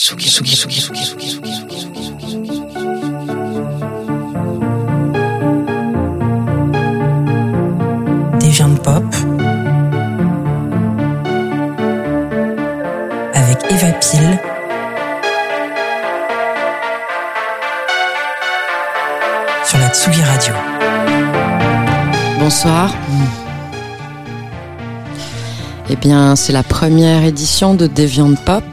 Tsugi, Tsugi, Tsugi, Tsugi, Tsugi, Tsugi, Tsugi, Tsugi, Tsugi, Tsugi. Des viandes pop. Avec Eva Pile. Sur la Tsugi Radio. Bonsoir. Eh bien, c'est la première édition de Deviant Pop.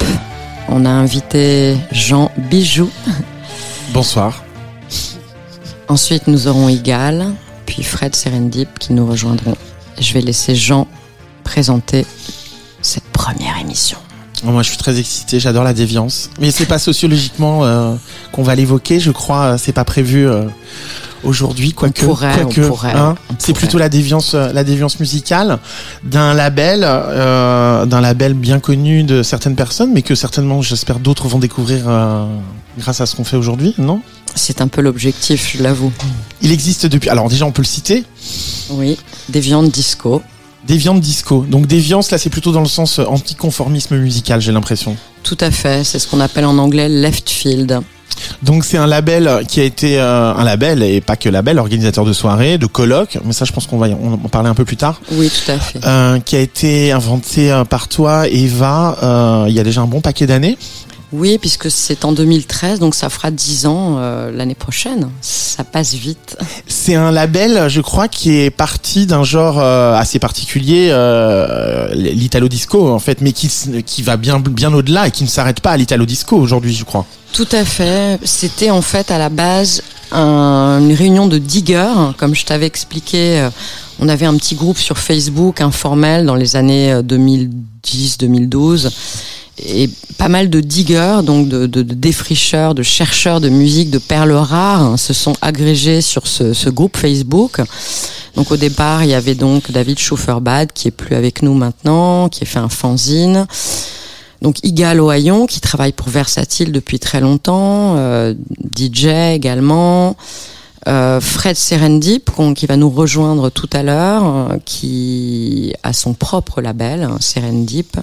On a invité Jean Bijou. Bonsoir. Ensuite, nous aurons Igal, puis Fred Serendip qui nous rejoindront. Je vais laisser Jean présenter cette première émission. Oh, Moi, je suis très excité. J'adore la déviance, mais c'est pas sociologiquement euh, qu'on va l'évoquer. Je crois, euh, c'est pas prévu euh, aujourd'hui, quoique. on pourrait, hein. c'est plutôt la déviance, la déviance musicale d'un label, euh, d'un label bien connu de certaines personnes, mais que certainement, j'espère, d'autres vont découvrir grâce à ce qu'on fait aujourd'hui, non? C'est un peu l'objectif, je l'avoue. Il existe depuis. Alors déjà, on peut le citer. Oui, Deviant Disco. Déviante disco. Donc déviance, là, c'est plutôt dans le sens euh, anticonformisme musical, j'ai l'impression. Tout à fait, c'est ce qu'on appelle en anglais left field. Donc c'est un label qui a été euh, un label et pas que label, organisateur de soirées, de colloques, mais ça je pense qu'on va y en parler un peu plus tard, Oui, tout à fait. euh, qui a été inventé euh, par toi, Eva, euh, il y a déjà un bon paquet d'années. Oui, puisque c'est en 2013, donc ça fera 10 ans euh, l'année prochaine. Ça passe vite. C'est un label, je crois, qui est parti d'un genre euh, assez particulier, euh, l'italo disco en fait, mais qui qui va bien bien au-delà et qui ne s'arrête pas à l'italo disco aujourd'hui, je crois. Tout à fait. C'était en fait à la base un- une réunion de diggers. Comme je t'avais expliqué, euh, on avait un petit groupe sur Facebook informel dans les années euh, 2010-2012 et pas mal de diggers, donc de, de, de défricheurs, de chercheurs de musique, de perles rares, hein, se sont agrégés sur ce, ce groupe Facebook. Donc au départ, il y avait donc David Schufferbad qui est plus avec nous maintenant, qui a fait un fanzine. Donc Igal Ohayon qui travaille pour Versatile depuis très longtemps, euh, DJ également. Euh, Fred Serendip qui va nous rejoindre tout à l'heure, euh, qui a son propre label, hein, Serendip,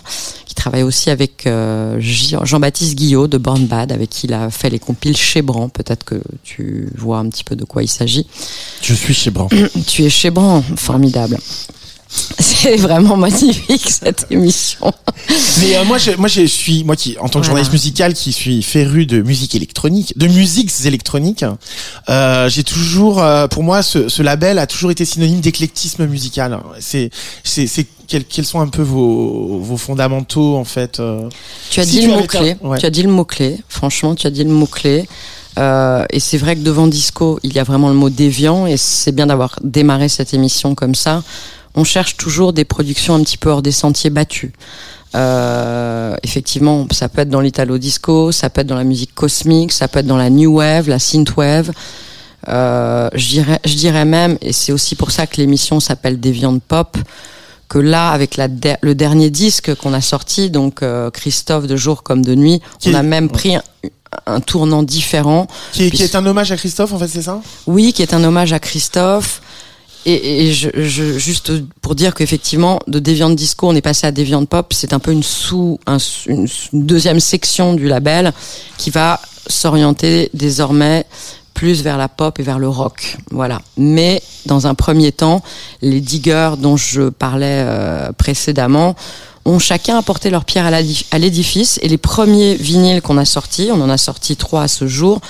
qui travaille aussi avec euh, Jean-Baptiste Guillot de Born Bad, avec qui il a fait les compiles chez Bran. Peut-être que tu vois un petit peu de quoi il s'agit. Je suis chez Bran. Tu es chez Bran, formidable. C'est vraiment magnifique cette émission. Mais euh, moi, je, moi, je suis, moi qui, en tant que Voilà. journaliste musical, qui suis féru de musique électronique, de musiques électroniques, euh, j'ai toujours, euh, pour moi, ce, ce label a toujours été synonyme d'éclectisme musical. C'est, c'est, c'est quels, quels sont un peu vos, vos fondamentaux en fait. Tu as Si dit tu le été- ouais. Tu as dit le mot-clé. Franchement, tu as dit le mot-clé. Euh, et c'est vrai que devant Disco, il y a vraiment le mot déviant. Et c'est bien d'avoir démarré cette émission comme ça. On cherche toujours des productions un petit peu hors des sentiers battus. Euh, effectivement, ça peut être dans l'italo disco, ça peut être dans la musique cosmique, ça peut être dans la new wave, la synth wave. Euh, je dirais, je dirais même, et c'est aussi pour ça que l'émission s'appelle Déviante Pop, que là, avec la le dernier disque qu'on a sorti, donc euh, Christophe de jour comme de nuit, Qui on a même pris un, un tournant différent. qui, est, qui est un hommage à Christophe, en fait, c'est ça? Oui, qui est un hommage à Christophe. Et, et je, je- juste pour dire qu'effectivement, de Deviant Disco, on est passé à Deviant Pop. C'est un peu une sous, un- une, deuxième section du label qui va s'orienter désormais plus vers la pop et vers le rock. Voilà. Mais dans un premier temps, les diggers dont je parlais euh, précédemment ont chacun apporté leur pierre à l'édifice. Et les premiers vinyles qu'on a sortis, on en a sorti trois à ce jour,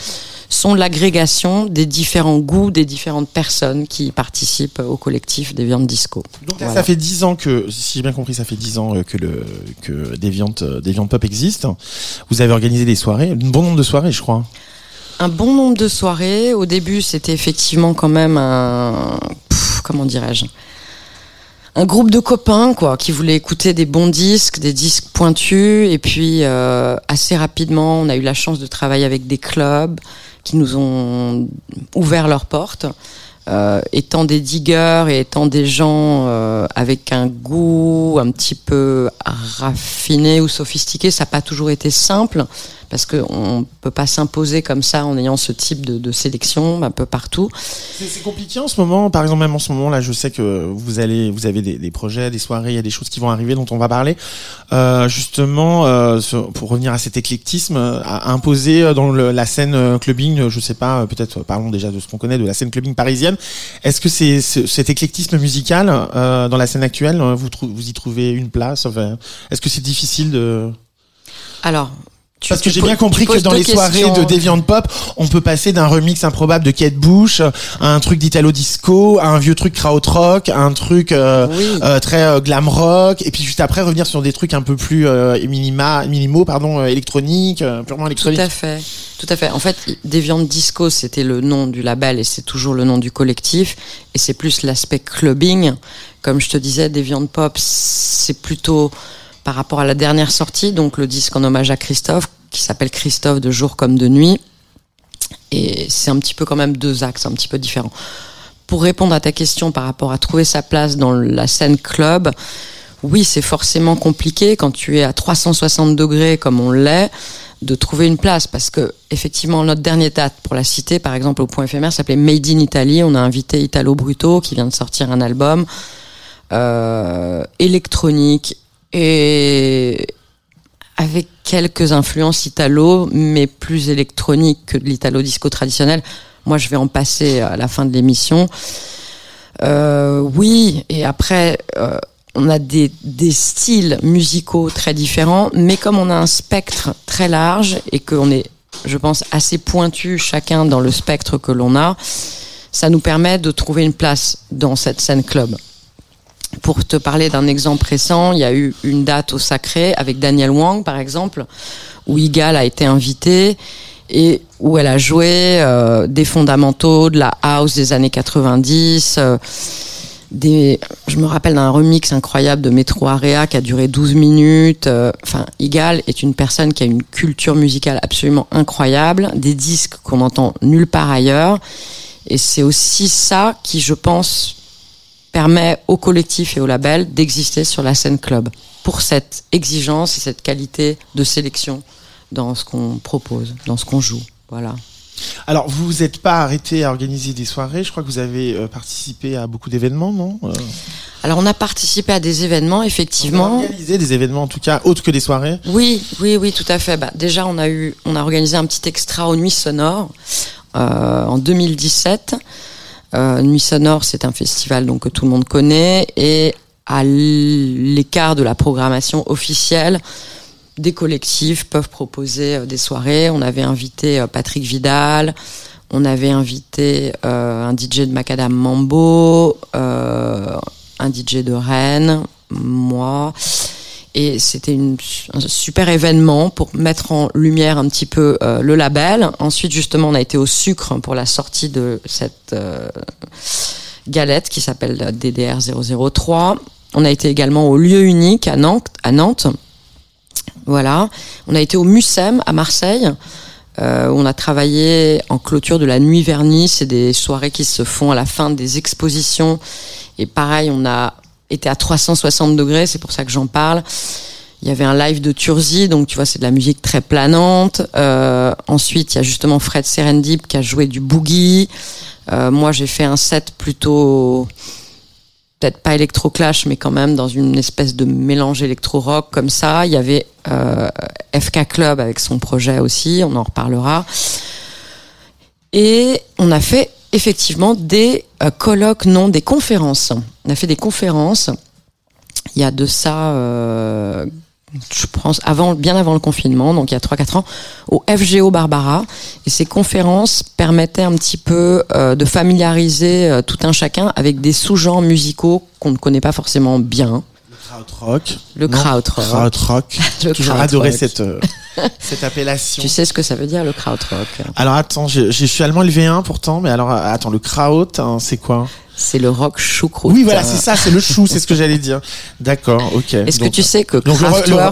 sont l'agrégation des différents goûts des différentes personnes qui participent au collectif des viandes disco. Donc là, Voilà. ça fait dix ans que, si j'ai bien compris, ça fait dix ans euh, que le que Deviant, euh, Deviant Pop existe. Vous avez organisé des soirées, un bon nombre de soirées, je crois. Un bon nombre de soirées. Au début, c'était effectivement quand même un, pff, comment dirais-je, un groupe de copains quoi, qui voulaient écouter des bons disques, des disques pointus. Et puis euh, assez rapidement, on a eu la chance de travailler avec des clubs qui nous ont ouvert leurs portes. Euh, étant des diggers et étant des gens euh, avec un goût un petit peu raffiné ou sophistiqué, ça n'a pas toujours été simple parce que on peut pas s'imposer comme ça en ayant ce type de, de sélection un peu partout. C'est compliqué en ce moment. Par exemple, même en ce moment, là, je sais que vous allez, vous avez des, des projets, des soirées, il y a des choses qui vont arriver dont on va parler. Euh, justement, euh, pour revenir à cet éclectisme, euh, à imposer dans le- la scène clubbing, je sais pas, peut-être parlons déjà de ce qu'on connaît de la scène clubbing parisienne. Est-ce que c'est ce- cet éclectisme musical euh, dans la scène actuelle, vous, vous y trouvez une place Est-ce que c'est difficile de Alors. Tu- Parce que j'ai bien compris que dans les soirées questions. de Deviant Pop, on peut passer d'un remix improbable de Kate Bush à un truc d'Italo Disco, à un vieux truc krautrock, à un truc euh, Oui. euh, très euh, glam rock, et puis juste après revenir sur des trucs un peu plus euh, minima, minimaux, pardon, électroniques, purement Tout électroniques. à fait, tout à fait. En fait, Deviant Disco, c'était le nom du label et c'est toujours le nom du collectif. Et c'est plus l'aspect clubbing. Comme je te disais, Deviant Pop, c'est plutôt par rapport à la dernière sortie, donc le disque en hommage à Christophe, qui s'appelle Christophe de jour comme de nuit. Et c'est un petit peu quand même deux axes, un petit peu différents. Pour répondre à ta question par rapport à trouver sa place dans la scène club, oui, c'est forcément compliqué quand tu es à 360 degrés comme on l'est de trouver une place parce que effectivement notre dernière date pour la cité par exemple au point éphémère s'appelait Made in Italy on a invité Italo Bruto qui vient de sortir un album euh, électronique et avec quelques influences italo mais plus électronique que de l'italo disco traditionnel moi je vais en passer à la fin de l'émission euh, oui et après euh, on a des styles musicaux très différents, mais comme on a un spectre très large et qu'on est, je pense, assez pointu chacun dans le spectre que l'on a, ça nous permet de trouver une place dans cette scène club. Pour te parler d'un exemple récent, il y a eu une date au Sacré avec Daniel Wang, par exemple, où Igal a été invité et où elle a joué euh, des fondamentaux de la house des années 90. euh, je me rappelle d'un remix incroyable de Metro Area qui a duré 12 minutes. euh, Enfin, Igal est une personne qui a une culture musicale absolument incroyable, des disques qu'on entend nulle part ailleurs. Et c'est aussi ça qui, je pense, permet au collectif et au label d'exister sur la scène club pour cette exigence et cette qualité de sélection dans ce qu'on propose, dans ce qu'on joue. Voilà. Alors, vous vous êtes pas arrêté à organiser des soirées. Je crois que vous avez euh, participé à beaucoup d'événements, non Euh, Alors on a participé à des événements, effectivement. Organisé des événements, en tout cas, autres que des soirées. Oui, oui, oui, tout à fait. Bah, déjà, on a eu, on a organisé un petit extra aux Nuits Sonores euh, en 2017. Euh, Nuits Sonores, c'est un festival donc que tout le monde connaît et à l'écart de la programmation officielle, des collectifs peuvent proposer euh, des soirées. On avait invité euh, Patrick Vidal, on avait invité un DJ de Macadam Mambo, un DJ de Rennes, moi. Et c'était un super événement pour mettre en lumière un petit peu euh, le label. Ensuite, justement, on a été au sucre pour la sortie de cette euh, galette qui s'appelle DDR 003. On a été également au lieu unique à Nantes. Voilà. On a été au Mucem à Marseille. Euh, on a travaillé en clôture de la nuit vernie. C'est des soirées qui se font à la fin des expositions. Et pareil, on a été à 360 degrés. C'est pour ça que j'en parle. Il y avait un live de Turzi, donc tu vois, c'est de la musique très planante. Euh, ensuite, il y a justement Fred Serendip qui a joué du boogie. Euh, moi, j'ai fait un set plutôt peut-être pas électro-clash, mais quand même dans une espèce de mélange électro-rock comme ça. Il y avait euh, FK Club avec son projet aussi, on en reparlera. Et on a fait effectivement des euh, colloques, non, des conférences. On a fait des conférences. Il y a de ça, euh, je pense, avant, bien avant le confinement, donc il y a 3-4 ans, au FGO Barbara. Et ces conférences permettaient un petit peu euh, de familiariser tout un chacun avec des sous-genres musicaux qu'on ne connaît pas forcément bien. Le krautrock. Le krautrock. Krautrock. Le Toujours krautrock. adoré cette, euh, cette appellation. Tu sais ce que ça veut dire le krautrock? Alors attends, je, je suis allemand LV1 pourtant, mais alors attends, le kraut, hein, c'est quoi? C'est le rock choucroute. Oui, voilà, c'est ça, c'est le chou, c'est ce que j'allais dire. D'accord, ok. Est-ce que tu sais que donc le,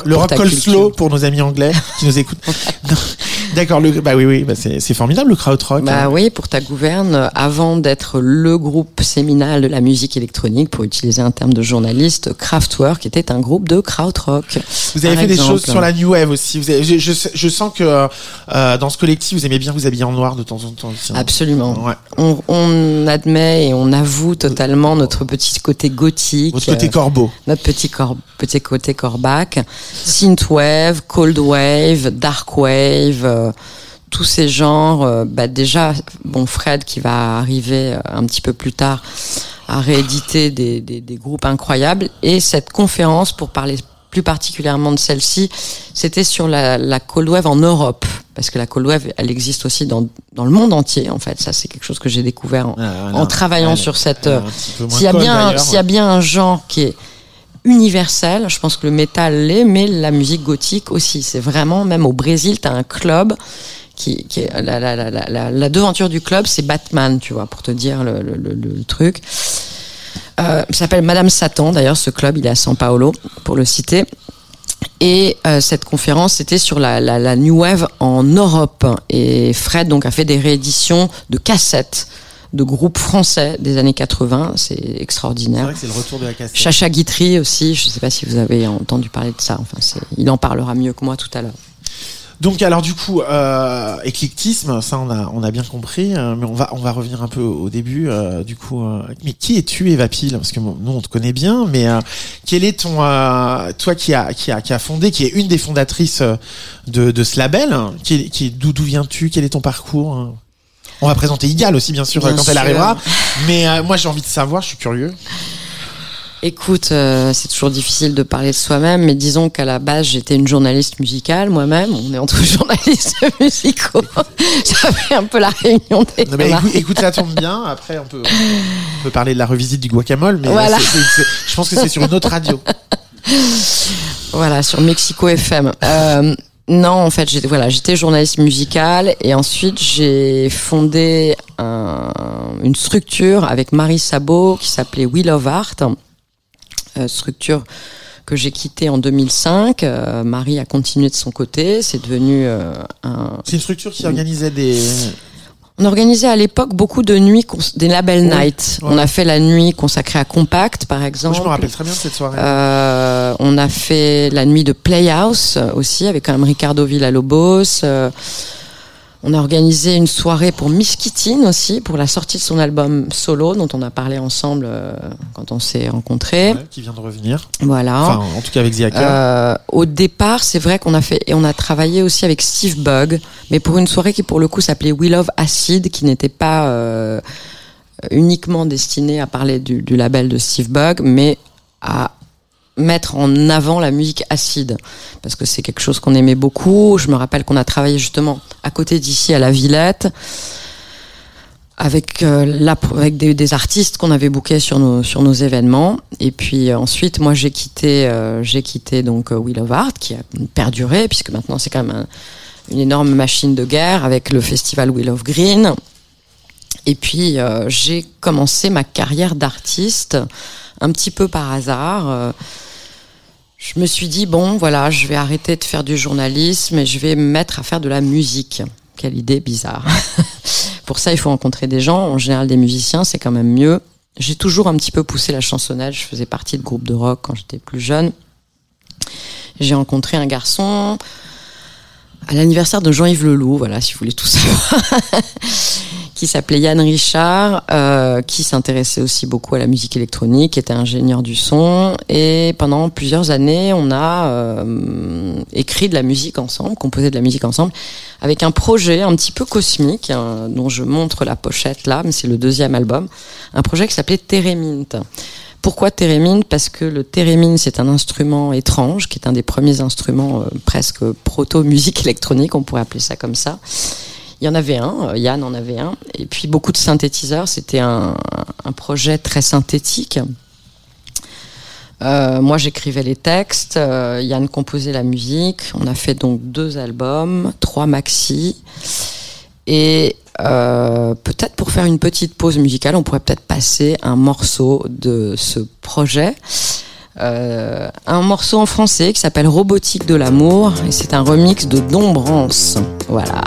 le, rock culture- pour nos amis anglais qui nous écoutent. D'accord, bah oui, oui, bah c'est, formidable le krautrock. Bah hein. oui, pour ta gouverne, euh, avant d'être le groupe séminal de la musique électronique, pour utiliser un terme de journaliste, Kraftwerk était un groupe de krautrock. Vous avez fait des choses sur la new wave aussi. Vous avez, je, je, sens que euh, dans ce collectif, vous aimez bien vous habiller en noir de temps en temps. aussi, hein. Absolument. Ouais. On, on admet et on avoue totalement notre petit côté gothique. Votre côté euh, corbeau. notre petit, cor petit côté corbac, synthwave, cold wave, dark wave, euh, tous ces genres. euh, bah déjà, bon Fred qui va arriver un petit peu plus tard a réédité des, des, des groupes incroyables et cette conférence pour parler plus particulièrement de celle-ci, c'était sur la, la cold wave en Europe parce que la cold wave, elle existe aussi dans, dans le monde entier en fait. Ça, c'est quelque chose que j'ai découvert en, Ah, en travaillant elle- sur cette. euh, s'il y a bien, s'il y a bien un genre qui est universel, je pense que le métal l'est, mais la musique gothique aussi. C'est vraiment, même au Brésil, t'as un club qui, qui est la, la, la, la, la, la devanture du club, c'est Batman, tu vois, pour te dire le, le, le, le truc. Euh, s'appelle Madame Satan, d'ailleurs, ce club, il est à São Paulo, pour le citer. Et euh, cette conférence, c'était sur la, la, la New Wave en Europe. Et Fred donc a fait des rééditions de cassettes de groupes français des années 80. C'est C'est extraordinaire. vrai que c'est le retour de la cassette. Chacha Guitry aussi, je ne sais pas si vous avez entendu parler de ça. Enfin, il en parlera mieux que moi tout à l'heure. Donc alors du coup, euh, éclectisme, ça on a on a bien compris, euh, mais on va on va revenir un peu au début. euh, du coup, euh, mais qui es-tu, Eva Pile Parce que nous on te connaît bien, mais euh, quel est ton euh, toi qui a qui a qui a fondé, qui est une des fondatrices de de ce label, hein, qui est, qui d'où d'où viens-tu? Quel est ton parcours hein? On va présenter Igal aussi bien sûr Bien quand elle arrivera, mais euh, moi j'ai envie de savoir, je suis curieux. Écoute, euh, c'est toujours difficile de parler de soi-même, mais disons qu'à la base, j'étais une journaliste musicale moi-même. On est entre journalistes musicaux. Ça fait un peu la réunion des Non, mais écoute, écoute, ça tombe bien. Après, on peut, on peut parler de la revisite du guacamole, mais Voilà. c'est- je pense que c'est sur une autre radio. Voilà, sur Mexico FM. Euh, non, en fait, j'étais voilà, j'étais journaliste musicale et ensuite j'ai fondé un- une structure avec Marie Sabot qui s'appelait Wheel of Art, euh, structure que j'ai quittée en 2005. Euh, Marie a continué de son côté, c'est devenu euh, un, C'est une structure qui organisait des. On organisait à l'époque beaucoup de nuits, des label Oui, night. ouais. On a fait la nuit consacrée à Compact, par exemple. je me rappelle très bien de cette soirée. Euh, on a fait la nuit de Playhouse euh, aussi, avec quand même Ricardo Villalobos. On a organisé une soirée pour Miss Kittin aussi, pour la sortie de son album solo, dont on a parlé ensemble euh, quand on s'est rencontrés. Ouais, qui vient de revenir. Voilà. Enfin, en tout cas avec Hacker. Euh, au départ, c'est vrai qu'on a fait et on a travaillé aussi avec Steve Bug, mais pour une soirée qui pour le coup s'appelait We Love Acid, qui n'était pas euh, uniquement destinée à parler du, du label de Steve Bug, mais à mettre en avant la musique acide parce que c'est quelque chose qu'on aimait beaucoup. Je me rappelle qu'on a travaillé justement à côté d'ici à la Villette avec euh, la, avec des, artistes qu'on avait bookés sur nos sur nos événements et puis euh, ensuite moi j'ai quitté euh, j'ai quitté donc euh, Wheel of Art qui a perduré puisque maintenant c'est quand même un- une énorme machine de guerre avec le festival Wheel of Green et puis j'ai commencé ma carrière d'artiste un petit peu par hasard euh, je me suis dit bon voilà je vais arrêter de faire du journalisme et je vais me mettre à faire de la musique quelle idée bizarre pour ça, il faut rencontrer des gens. En général, des musiciens, c'est quand même mieux. J'ai toujours un petit peu poussé la chansonnette. Je faisais partie de groupes de rock quand j'étais plus jeune. J'ai rencontré un garçon à l'anniversaire de Jean-Yves Leloup, voilà, si vous voulez tout savoir, qui s'appelait Yann Richard, euh, qui s'intéressait aussi beaucoup à la musique électronique, était ingénieur du son. Et pendant plusieurs années, on a euh, écrit de la musique ensemble, composé de la musique ensemble, avec un projet un petit peu cosmique, hein, dont je montre la pochette là, mais c'est le deuxième album, un projet qui s'appelait Théréminte. Pourquoi Thérémine Parce que le thérémine, c'est un instrument étrange, qui est un des premiers instruments euh, presque proto-musique électronique, on pourrait appeler ça comme ça. Il y en avait un, euh, Yann en avait un, et puis beaucoup de synthétiseurs. C'était un, projet très synthétique. Euh, moi, j'écrivais les textes, euh, Yann composait la musique. On a fait donc deux albums, trois maxi. Et peut-être pour faire une petite pause musicale, on pourrait peut-être passer un morceau de ce projet. un morceau en français qui s'appelle Robotique de l'amour et c'est un remix de Dombrance. Voilà.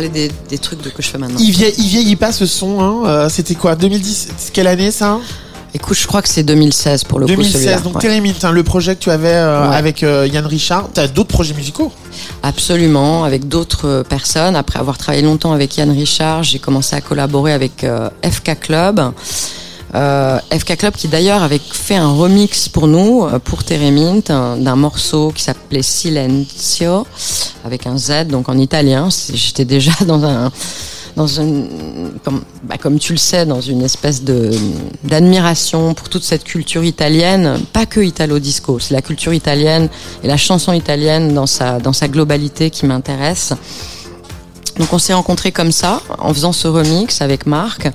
Parler des, des trucs de que je fais maintenant. Il, vieillit, il vieillit pas ce son. Hein. Euh, C'était quoi 2010 Quelle année ça? Écoute, je crois que c'est 2016 pour le coup celui-là. 2016. Donc ouais. Hein, le projet que tu avais euh, Ouais. avec euh, Yann Richard. T'as d'autres projets musicaux? Absolument, avec d'autres personnes. Après avoir travaillé longtemps avec Yann Richard, j'ai commencé à collaborer avec FK Club. Euh, FK Club qui d'ailleurs avait fait un remix pour nous, pour Teremint, un- d'un morceau qui s'appelait Silenzio, avec un Z, donc en italien. J'étais déjà dans un dans une, bah, comme tu le sais, dans une espèce de d'admiration pour toute cette culture italienne, pas que italo disco, c'est la culture italienne et la chanson italienne dans sa dans sa globalité qui m'intéresse. Donc on s'est rencontrés comme ça, en faisant ce remix avec Marc.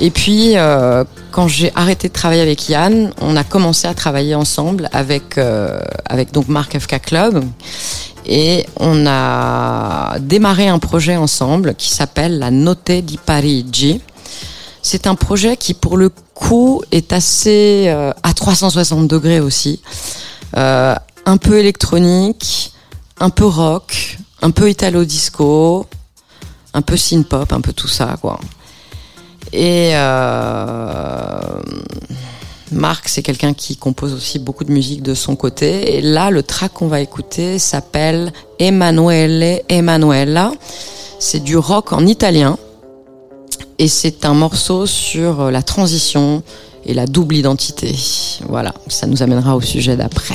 Et puis, euh, quand j'ai arrêté de travailler avec Yann, on a commencé à travailler ensemble avec euh, donc Marc FK Club. Et on a démarré un projet ensemble qui s'appelle la Note di Parigi. C'est un projet qui, pour le coup, est assez euh, à 360 degrés aussi. Un peu électronique, un peu rock, un peu italo-disco, un peu synth-pop, un peu tout ça, quoi. Et euh, Marc, c'est quelqu'un qui compose aussi beaucoup de musique de son côté. Et là, le track qu'on va écouter s'appelle Emanuele Emanuela. C'est du rock en italien. Et c'est un morceau sur la transition et la double identité. Voilà, ça nous amènera au sujet d'après.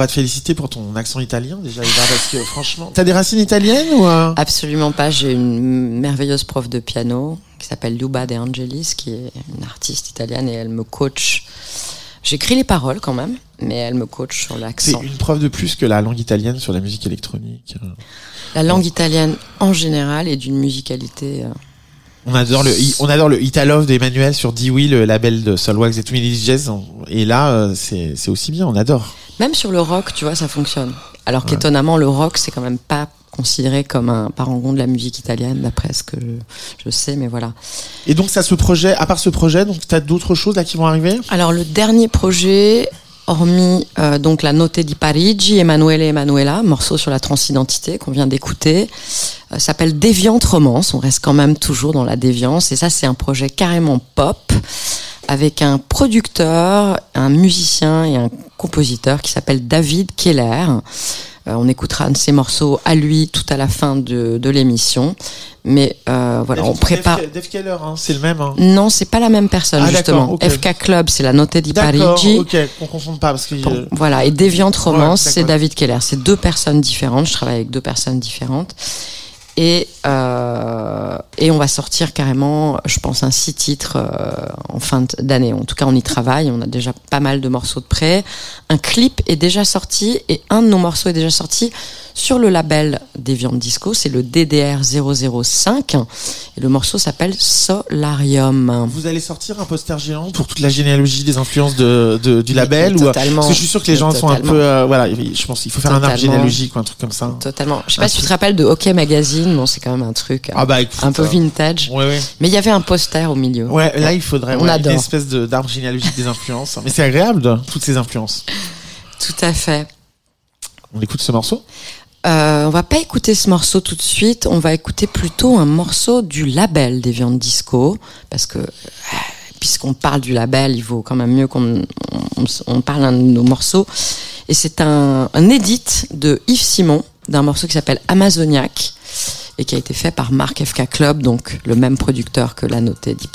Va te féliciter pour ton accent italien déjà, Eva, parce que franchement, t'as des racines italiennes ou euh? Absolument pas. J'ai une merveilleuse prof de piano qui s'appelle Luba De Angelis, qui est une artiste italienne et elle me coach. J'écris les paroles quand même, mais elle me coach sur C'est l'accent. une preuve de plus que la langue italienne sur la musique électronique. La langue italienne en général est d'une musicalité. euh, On adore le, on adore le Italove d'Emmanuel sur Dewey, le label de Solwax et Twin Jazz. Et là, euh, c'est, c'est aussi bien, on adore. Même sur le rock, tu vois, ça fonctionne. Alors qu'étonnamment, le rock, c'est quand même pas considéré comme un parangon de la musique italienne, d'après ce que je, je sais, mais voilà. Et donc, ça, ce projet, à part ce projet, donc, t'as d'autres choses là qui vont arriver? Alors le dernier projet, hormis euh, donc la Notte di Parigi, Emanuele Emanuela, morceau sur la transidentité qu'on vient d'écouter, euh, s'appelle Déviante Romance. On reste quand même toujours dans la déviance et ça c'est un projet carrément pop avec un producteur, un musicien et un compositeur qui s'appelle David Keller. Euh, on écoutera un de ses morceaux à lui tout à la fin de, de l'émission. Mais euh, voilà, on prépare. Dave, Dave Keller, hein, c'est le même. Hein. Non, c'est pas la même personne Ah, justement. FK Club, c'est la Notte di Parigi. ok, qu'on confonde pas parce que. Bon, euh, voilà, et Déviante Romance, Ouais, c'est. David Keller. C'est deux personnes différentes. Je travaille avec deux personnes différentes. Et, euh, et on va sortir carrément, je pense, un six titres euh, en fin d'année. En tout cas, on y travaille. On a déjà pas mal de morceaux de prêt. Un clip est déjà sorti et un de nos morceaux est déjà sorti sur le label Déviante Disco. C'est le DDR 005. Et le morceau s'appelle Solarium. Vous allez sortir un poster géant pour toute la généalogie des influences de, de- du label ou parce que je suis sûr que les gens sont un peu euh, voilà je pense qu'il faut faire un arbre généalogique ou un truc comme ça Totalement. Je sais pas si tu te rappelles de Hockey Magazine. Bon, c'est quand même un truc. ah bah écoute, un peu euh, vintage. ouais ouais Mais il y avait un poster au milieu. ouais là il faudrait On ouais, adore. une espèce de d'arbre généalogique des influences mais c'est agréable toutes ces influences Tout à fait. on écoute ce morceau? Euh, on va pas écouter ce morceau tout de suite. On va écouter plutôt un morceau du label des viandes disco, parce que euh, puisqu'on parle du label, il vaut quand même mieux qu'on on, parle d'un de nos morceaux. Et c'est un, un edit de Yves Simon d'un morceau qui s'appelle Amazoniac et qui a été fait par Marc FK Club, donc le même producteur que La Notte di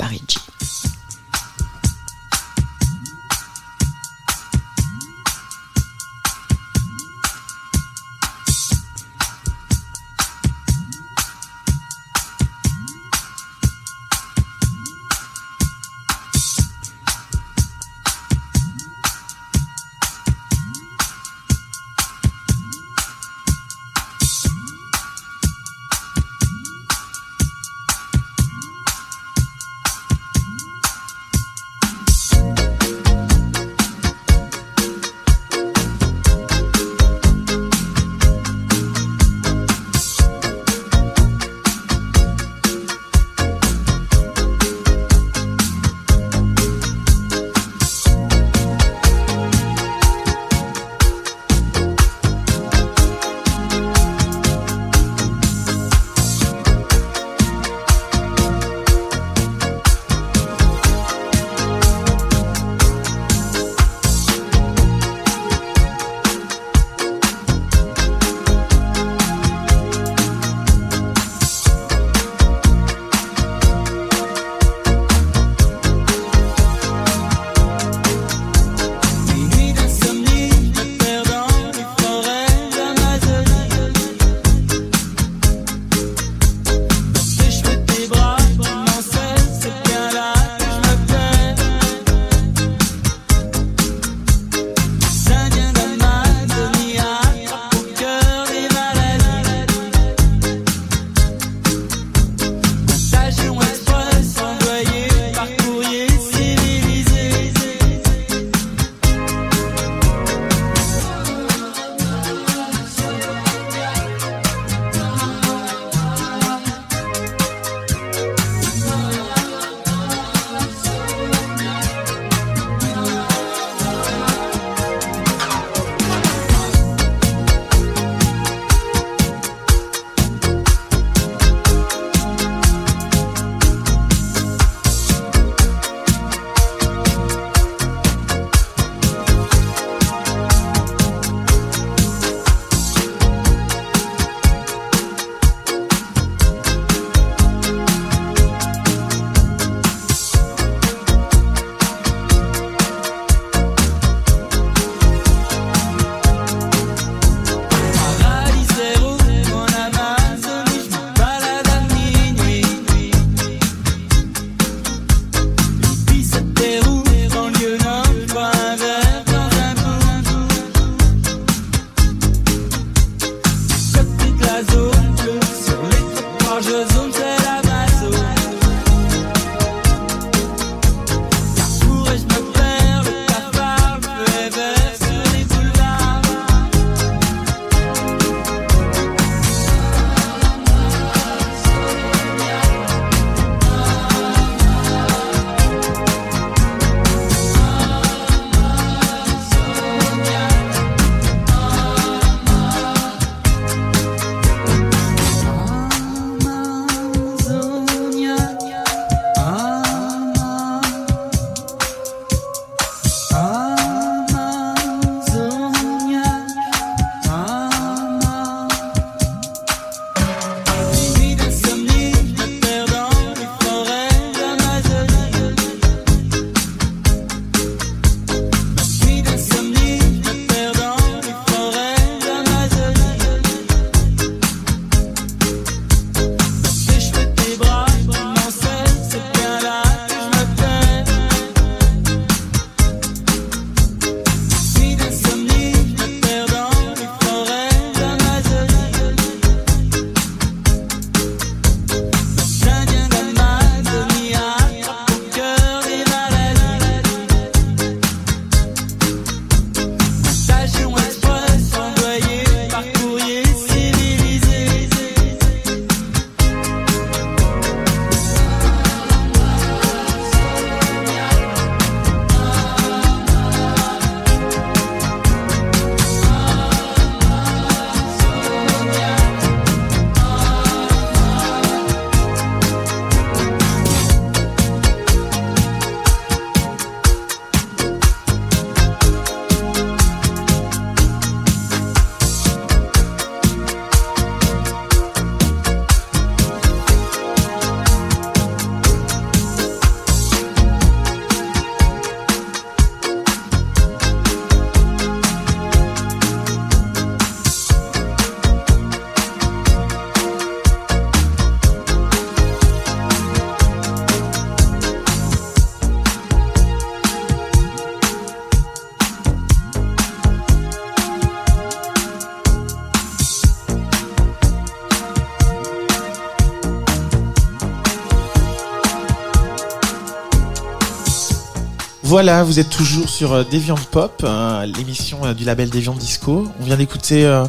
Voilà, vous êtes toujours sur euh, Deviant Pop, euh, l'émission euh, du label Deviant Disco. On vient d'écouter euh,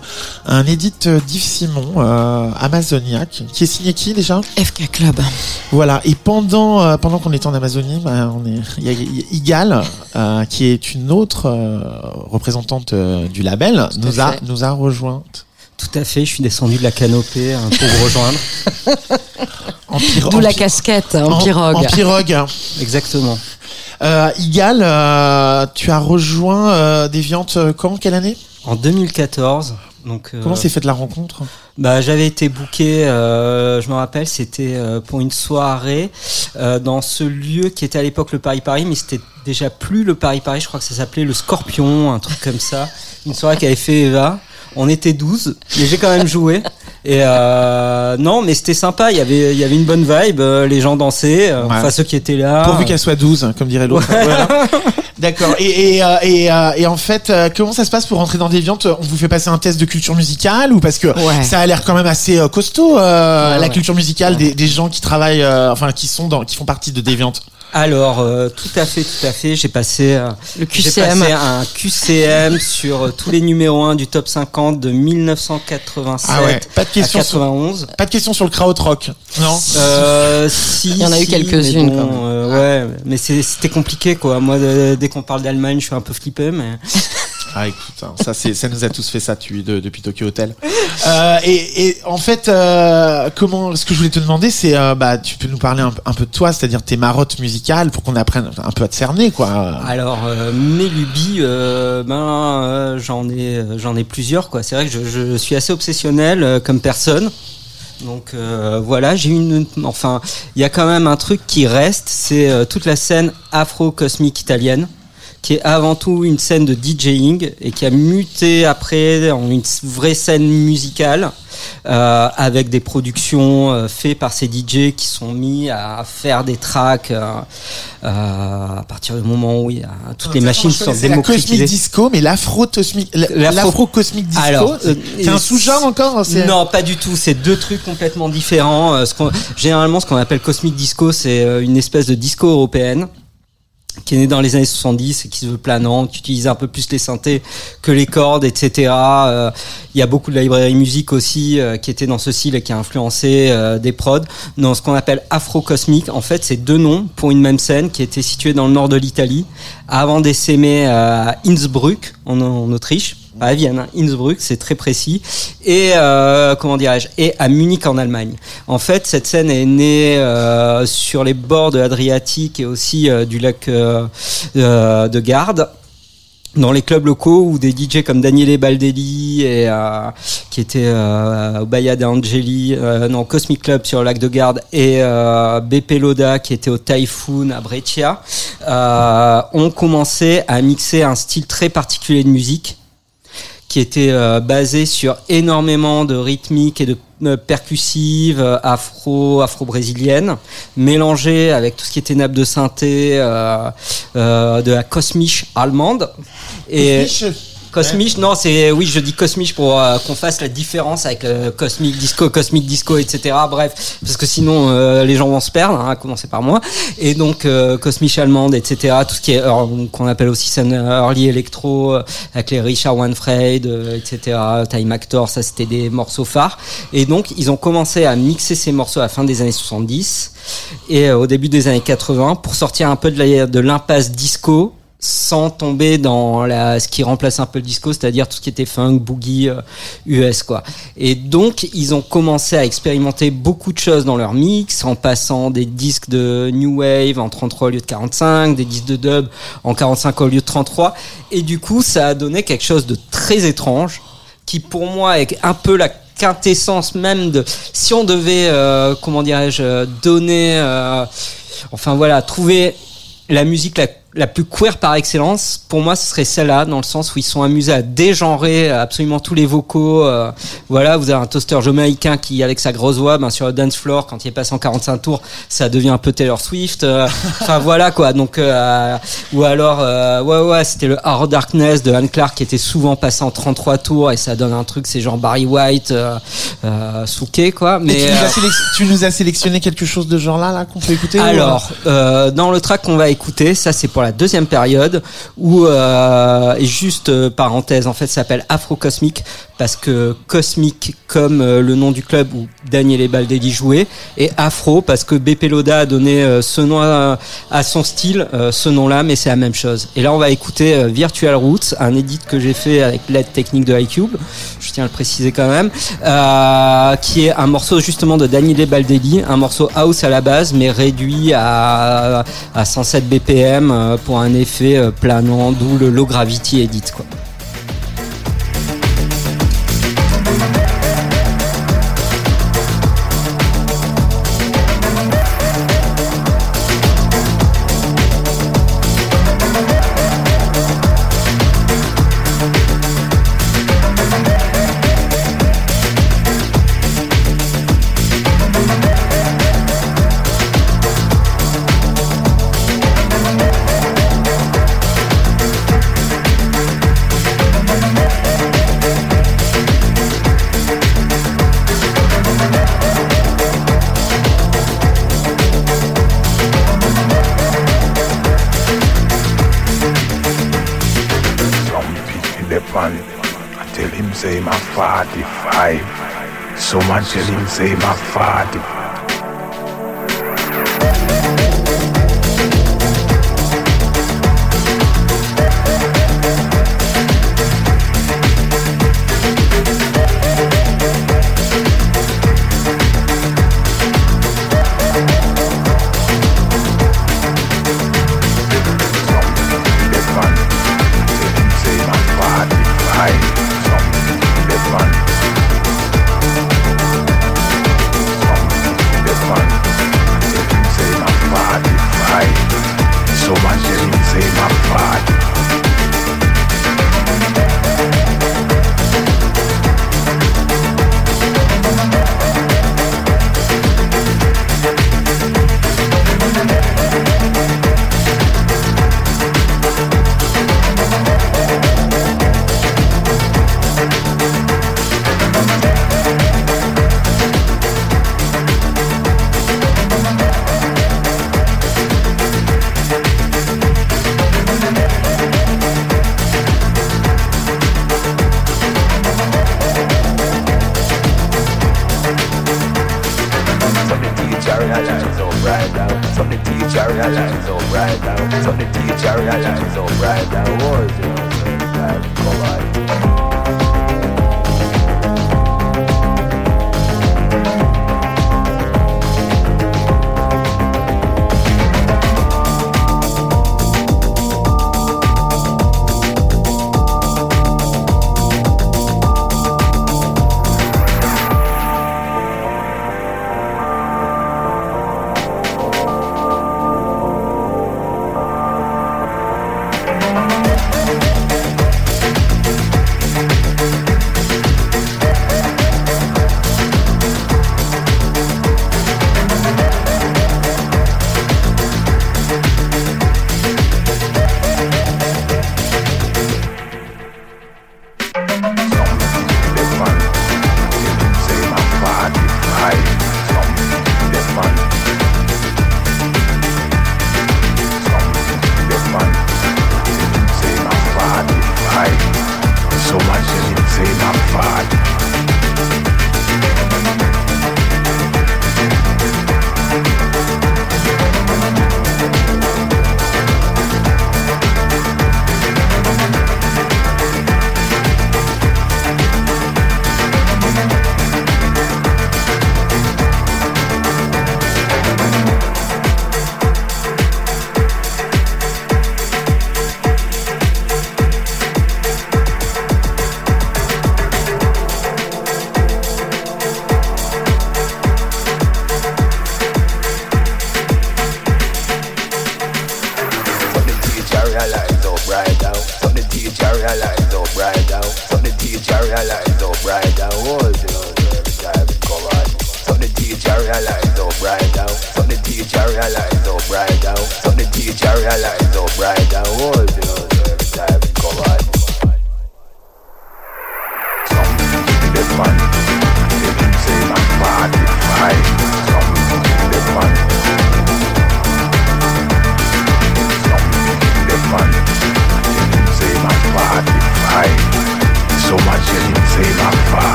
un edit euh, d'Yves Simon, euh, Amazoniac, qui est signé qui déjà? FK Club. Voilà. Et pendant euh, pendant qu'on était en Amazonie, bah, on est il y a, Igal, euh, qui est une autre euh, représentante euh, du label, Tout nous a fait. nous a rejointe Tout à fait, je suis descendu de la canopée hein, pour vous rejoindre. D'où la casquette en, en- pirogue. En pirogue. Exactement. Euh, Igal, euh, tu as rejoint euh, Deviant euh, quand Quelle année? En 2014. Donc, Comment s'est faite la rencontre? bah, J'avais été booké, je me rappelle, c'était pour une soirée dans ce lieu qui était à l'époque le Paris-Paris, mais c'était déjà plus le Paris-Paris, je crois que ça s'appelait le Scorpion, un truc comme ça. Une soirée qu'avait fait Eva. On était 12, mais j'ai quand même joué. Et euh, non, mais c'était sympa, il y avait, il y avait une bonne vibe, euh, les gens dansaient, euh, Ouais. enfin ceux qui étaient là. Pourvu qu'elle soit 12, comme dirait l'autre. Voilà. D'accord. Et, et, euh, et, euh, et en fait, euh, comment ça se passe pour rentrer dans Deviant On vous fait passer un test de culture musicale ou parce que Ouais. ça a l'air quand même assez costaud euh, Ouais, la ouais. culture musicale des, des gens qui travaillent, euh, enfin qui sont dans, qui font partie de Deviant. Alors, euh, tout à fait, tout à fait. J'ai passé, euh, Le j'ai QCM. passé un QCM sur euh, tous les numéros 1 du top 50 de 1987 Ah ouais. Pas de à question sur, 91. pas de question sur le krautrock. Non. Euh, si, Il y en a eu si, quelques-unes, mais bon, quand même. euh, ouais, mais c'est- c'était compliqué, quoi. Moi, euh, dès qu'on parle d'Allemagne, je suis un peu flippé, mais Ah écoute, hein, ça ça nous a tous fait ça depuis, de- depuis Tokyo Hotel. Euh, et, et en fait, euh, comment, ce que je voulais te demander, c'est, euh, bah, tu peux nous parler un, un peu de toi, c'est-à-dire tes marottes musicales, pour qu'on apprenne un peu à te cerner, quoi. Alors mes lubies, ben j'en ai j'en ai plusieurs quoi. C'est vrai que je, je suis assez obsessionnel comme personne. Donc euh, voilà, j'ai une enfin il y a quand même un truc qui reste, c'est euh, toute la scène afro-cosmique italienne qui est avant tout une scène de DJing et qui a muté après en une vraie scène musicale euh, avec des productions euh, faites par ces DJ qui sont mis à faire des tracks euh, euh, à partir du moment où il y a, toutes les machines sont C'est la cosmic démocratisées. disco, mais l'afro-cosmic, L'afro- l'afro-cosmic disco, Alors, c'est euh, c'est un sous-genre encore c'est- Non, pas du tout. C'est deux trucs complètement différents. Euh, ce généralement, ce qu'on appelle cosmic disco, c'est euh, une espèce de disco européenne qui est née dans les années 70 et qui se veut planante, qui utilise un peu plus les synthés que les cordes, etc. Euh, Il y a beaucoup de librairie musique aussi euh, qui était dans ce style et qui a influencé euh, des prods. Dans ce qu'on appelle afro-cosmique, en fait, c'est deux noms pour une même scène qui était située dans le nord de l'Italie, avant d'essaimer à Innsbruck, en Autriche. À Vienne, hein, Innsbruck, c'est très précis. Et euh, comment dirais-je Et à Munich en Allemagne. En fait, cette scène est née euh, sur les bords de l'Adriatique et aussi euh, du lac euh, de Garde dans les clubs locaux où des DJ comme Daniele Baldelli et euh, qui était au Angeli, euh, non Cosmic Club sur le lac de Garde et euh, Loda qui était au Typhoon à Brescia, euh, ont commencé à mixer un style très particulier de musique qui était euh, basé sur énormément de rythmiques et de euh, percussives euh, afro afro brésiliennes mélangées avec tout ce qui était nappe de synthé euh, euh, de la cosmiche allemande non, c'est oui, je dis cosmiche pour euh, qu'on fasse la différence avec le cosmic disco, cosmic disco, etc. Bref, parce que sinon euh, les gens vont se perdre, hein, à commencer par moi. Et donc euh, cosmiche allemande, etc. Tout ce qui est euh, qu'on appelle aussi scène early electro, euh, avec les Richard Wanfred, euh, etc. Time Actor, ça c'était des morceaux phares. Et donc ils ont commencé à mixer ces morceaux à la fin des années 70 et euh, au début des années 80 pour sortir un peu de la- de l'impasse disco sans tomber dans la, ce qui remplace un peu le disco, c'est-à-dire tout ce qui était funk, boogie, euh, US, quoi. Et donc, ils ont commencé à expérimenter beaucoup de choses dans leur mix, en passant des disques de New Wave en 33 au lieu de 45, des disques de dub en 45 au lieu de 33. Et du coup, ça a donné quelque chose de très étrange, qui pour moi est un peu la quintessence même de, si on devait, euh, comment dirais-je, euh, donner, euh, enfin voilà, trouver la musique la, la plus queer par excellence, pour moi, ce serait celle-là, dans le sens où ils sont amusés à dégenrer absolument tous les vocaux. euh, voilà, vous avez un toaster jamaïcain qui, avec sa grosse voix, ben, sur le dance floor, quand il est passé en 45 tours, ça devient un peu Taylor Swift. euh, Enfin, voilà, quoi. Donc, euh, ou alors, euh, ouais, ouais, c'était le Hard Darkness de Anne Clark qui était souvent passé en 33 tours et ça donne un truc, c'est genre Barry White, euh, euh, souqué, quoi. Mais, tu, nous as sélec- tu nous as sélectionné quelque chose de genre là, là qu'on peut écouter ou- alors, euh, dans le track qu'on va écouter, ça c'est pour la deuxième période où euh, et juste euh, parenthèse en fait ça s'appelle Afro Cosmic parce que cosmique comme euh, le nom du club où Daniel Baldelli jouait et Afro parce que BP Loda a donné euh, ce nom à, son style euh, ce nom-là mais c'est la même chose. Et là on va écouter Virtual Roots, un edit que j'ai fait avec l'aide technique de iCube, je tiens à le préciser quand même, qui est un morceau justement de Daniele Baldelli, un morceau house à la base mais réduit à, à 107 BPM pour un effet euh, planant, d'où le low gravity edit quoi. life. So much in say my father.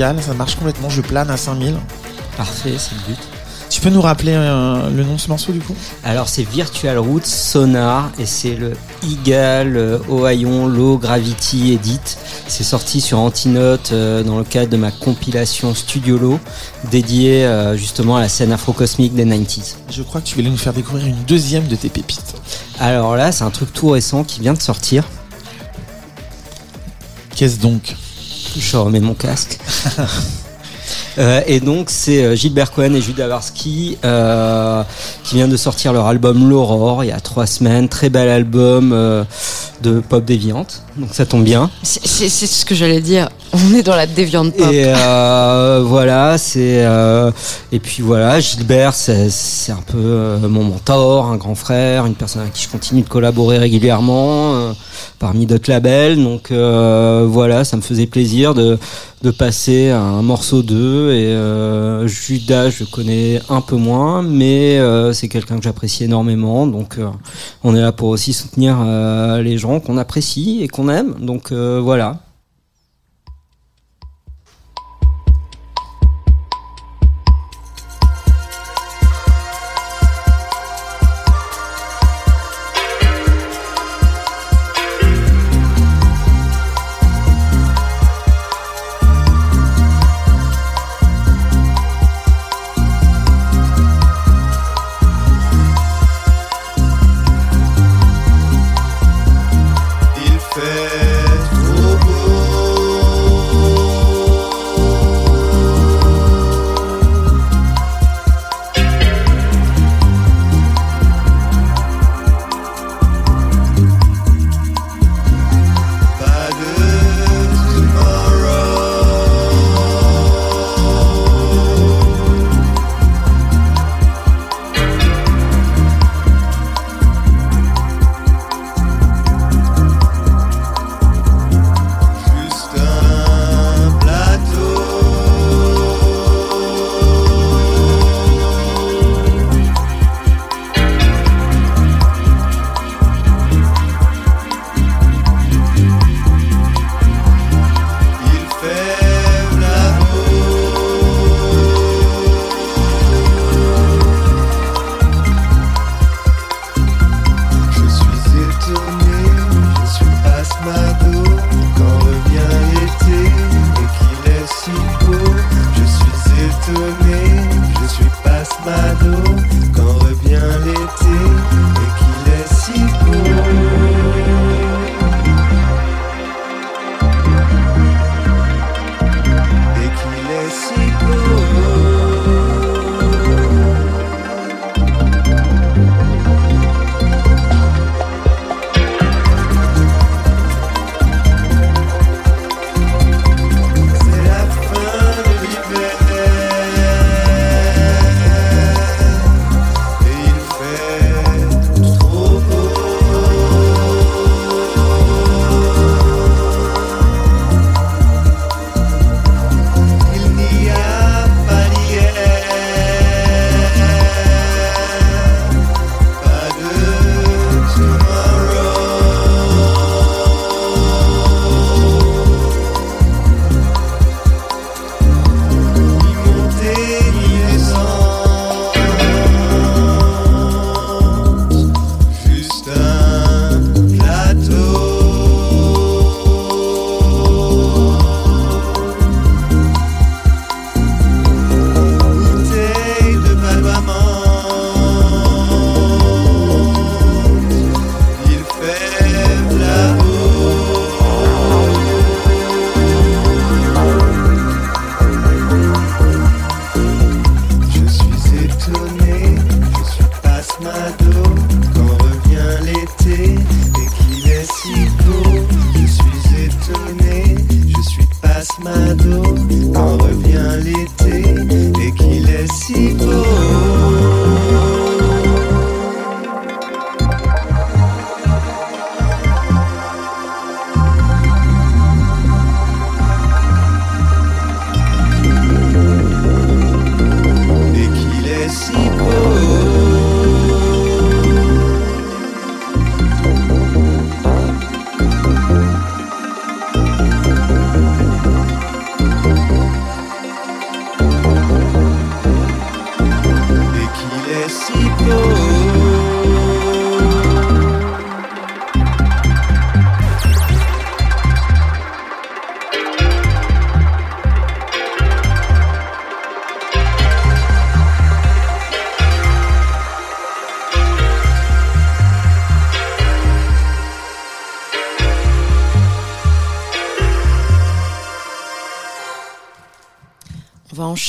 Ça marche complètement, je plane à 5000. Parfait, c'est le but. Tu peux nous rappeler euh, le nom de ce morceau du coup? Alors c'est Virtual Roots Sonar et c'est le Eagle euh, Ohio Low Gravity Edit. C'est sorti sur Antinote euh, dans le cadre de ma compilation Studio Low dédiée euh, justement à la scène afro-cosmique des 90s. Je crois que tu voulais nous faire découvrir une deuxième de tes pépites. Alors là c'est un truc tout récent qui vient de sortir. Qu'est-ce donc? Je remets mon casque. Euh, et donc c'est euh, Gilbert Cohen et Jules Davarski euh, qui vient de sortir leur album L'Aurore il y a trois semaines. Très bel album de pop déviante, donc ça tombe bien. C'est ce que j'allais dire. On est dans la déviante pop. Et euh, voilà, c'est euh, et puis voilà, Gilbert, c'est un peu euh, mon mentor, un grand frère, une personne avec qui je continue de collaborer régulièrement, euh, parmi d'autres labels. Donc euh, voilà, ça me faisait plaisir de de passer un morceau d'eux. Et euh, Judas, je connais un peu moins, mais c'est quelqu'un que j'apprécie énormément. Donc on est là pour aussi soutenir les gens qu'on apprécie et qu'on aime. Donc voilà.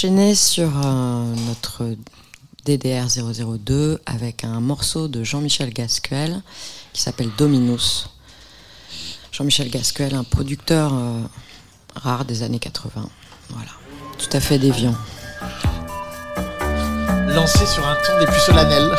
enchaîner sur euh, notre DDR 002 avec un morceau de Jean-Michel Gasquel qui s'appelle Dominus. Jean-Michel Gasquel, un producteur euh, rare des années 80. Voilà, tout à fait déviant. Lancé sur un ton des plus solennels.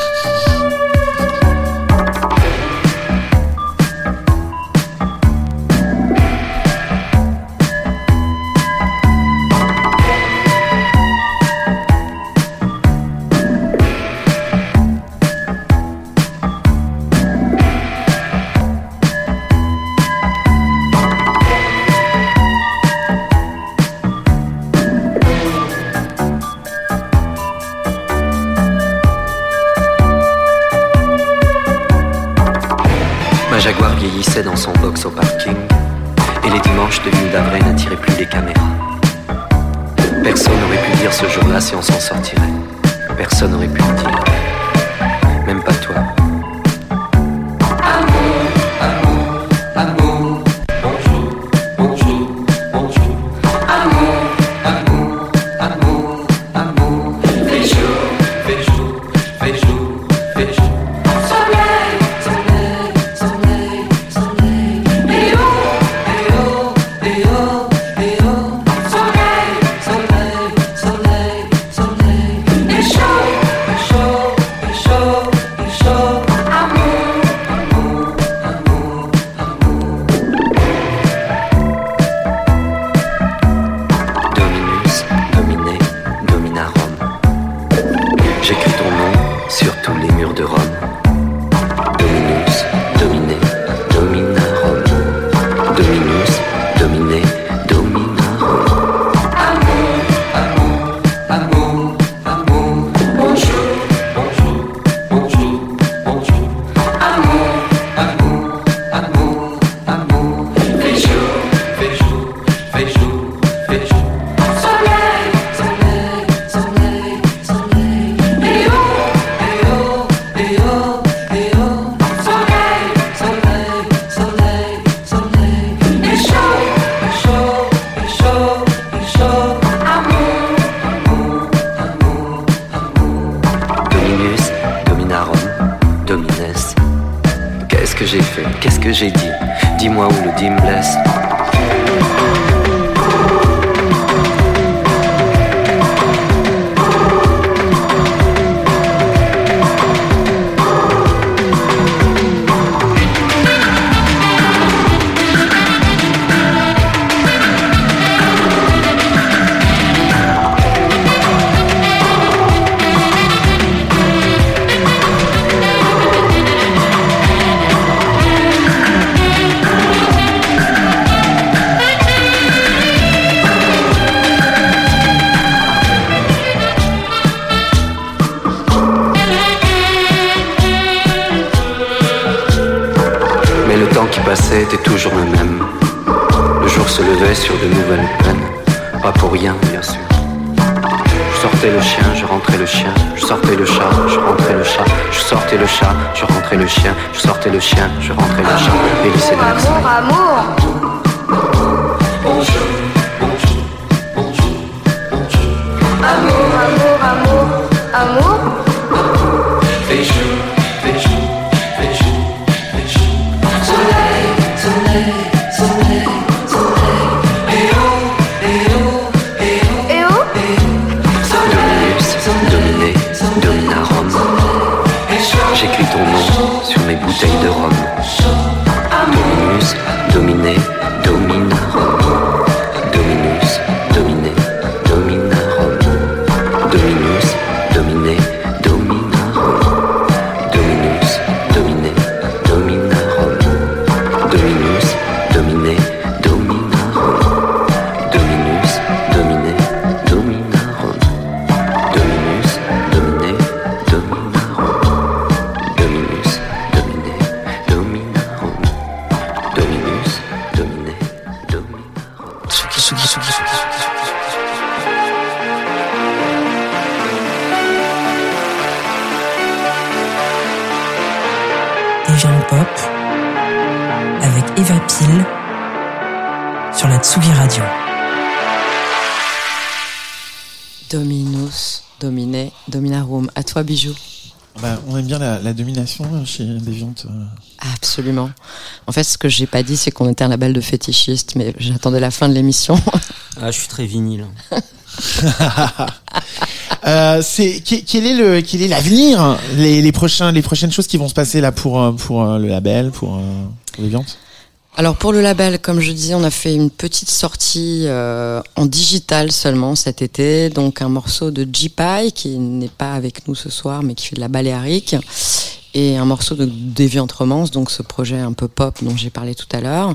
Jaguar vieillissait dans son box au parking, et les dimanches de lune d'avril n'attiraient plus les caméras. Personne n'aurait pu dire ce jour-là si on s'en sortirait. Personne n'aurait pu le dire. Dominarum. À toi, Bijou. Bah, on aime bien la, la domination euh, chez Deviant. euh. Absolument. En fait, ce que j'ai pas dit, c'est qu'on était un label de fétichistes, mais j'attendais la fin de l'émission. Ah, je suis très vinyle. Euh, c'est que- quel est le quel est l'avenir les, les prochains les prochaines choses qui vont se passer là pour pour le label pour, pour Deviant Alors pour le label, comme je disais, on a fait une petite sortie euh, en digital seulement cet été, donc un morceau de J-Pie qui n'est pas avec nous ce soir, mais qui fait de la baléarique, et un morceau de Déviant Romance, donc ce projet un peu pop dont j'ai parlé tout à l'heure.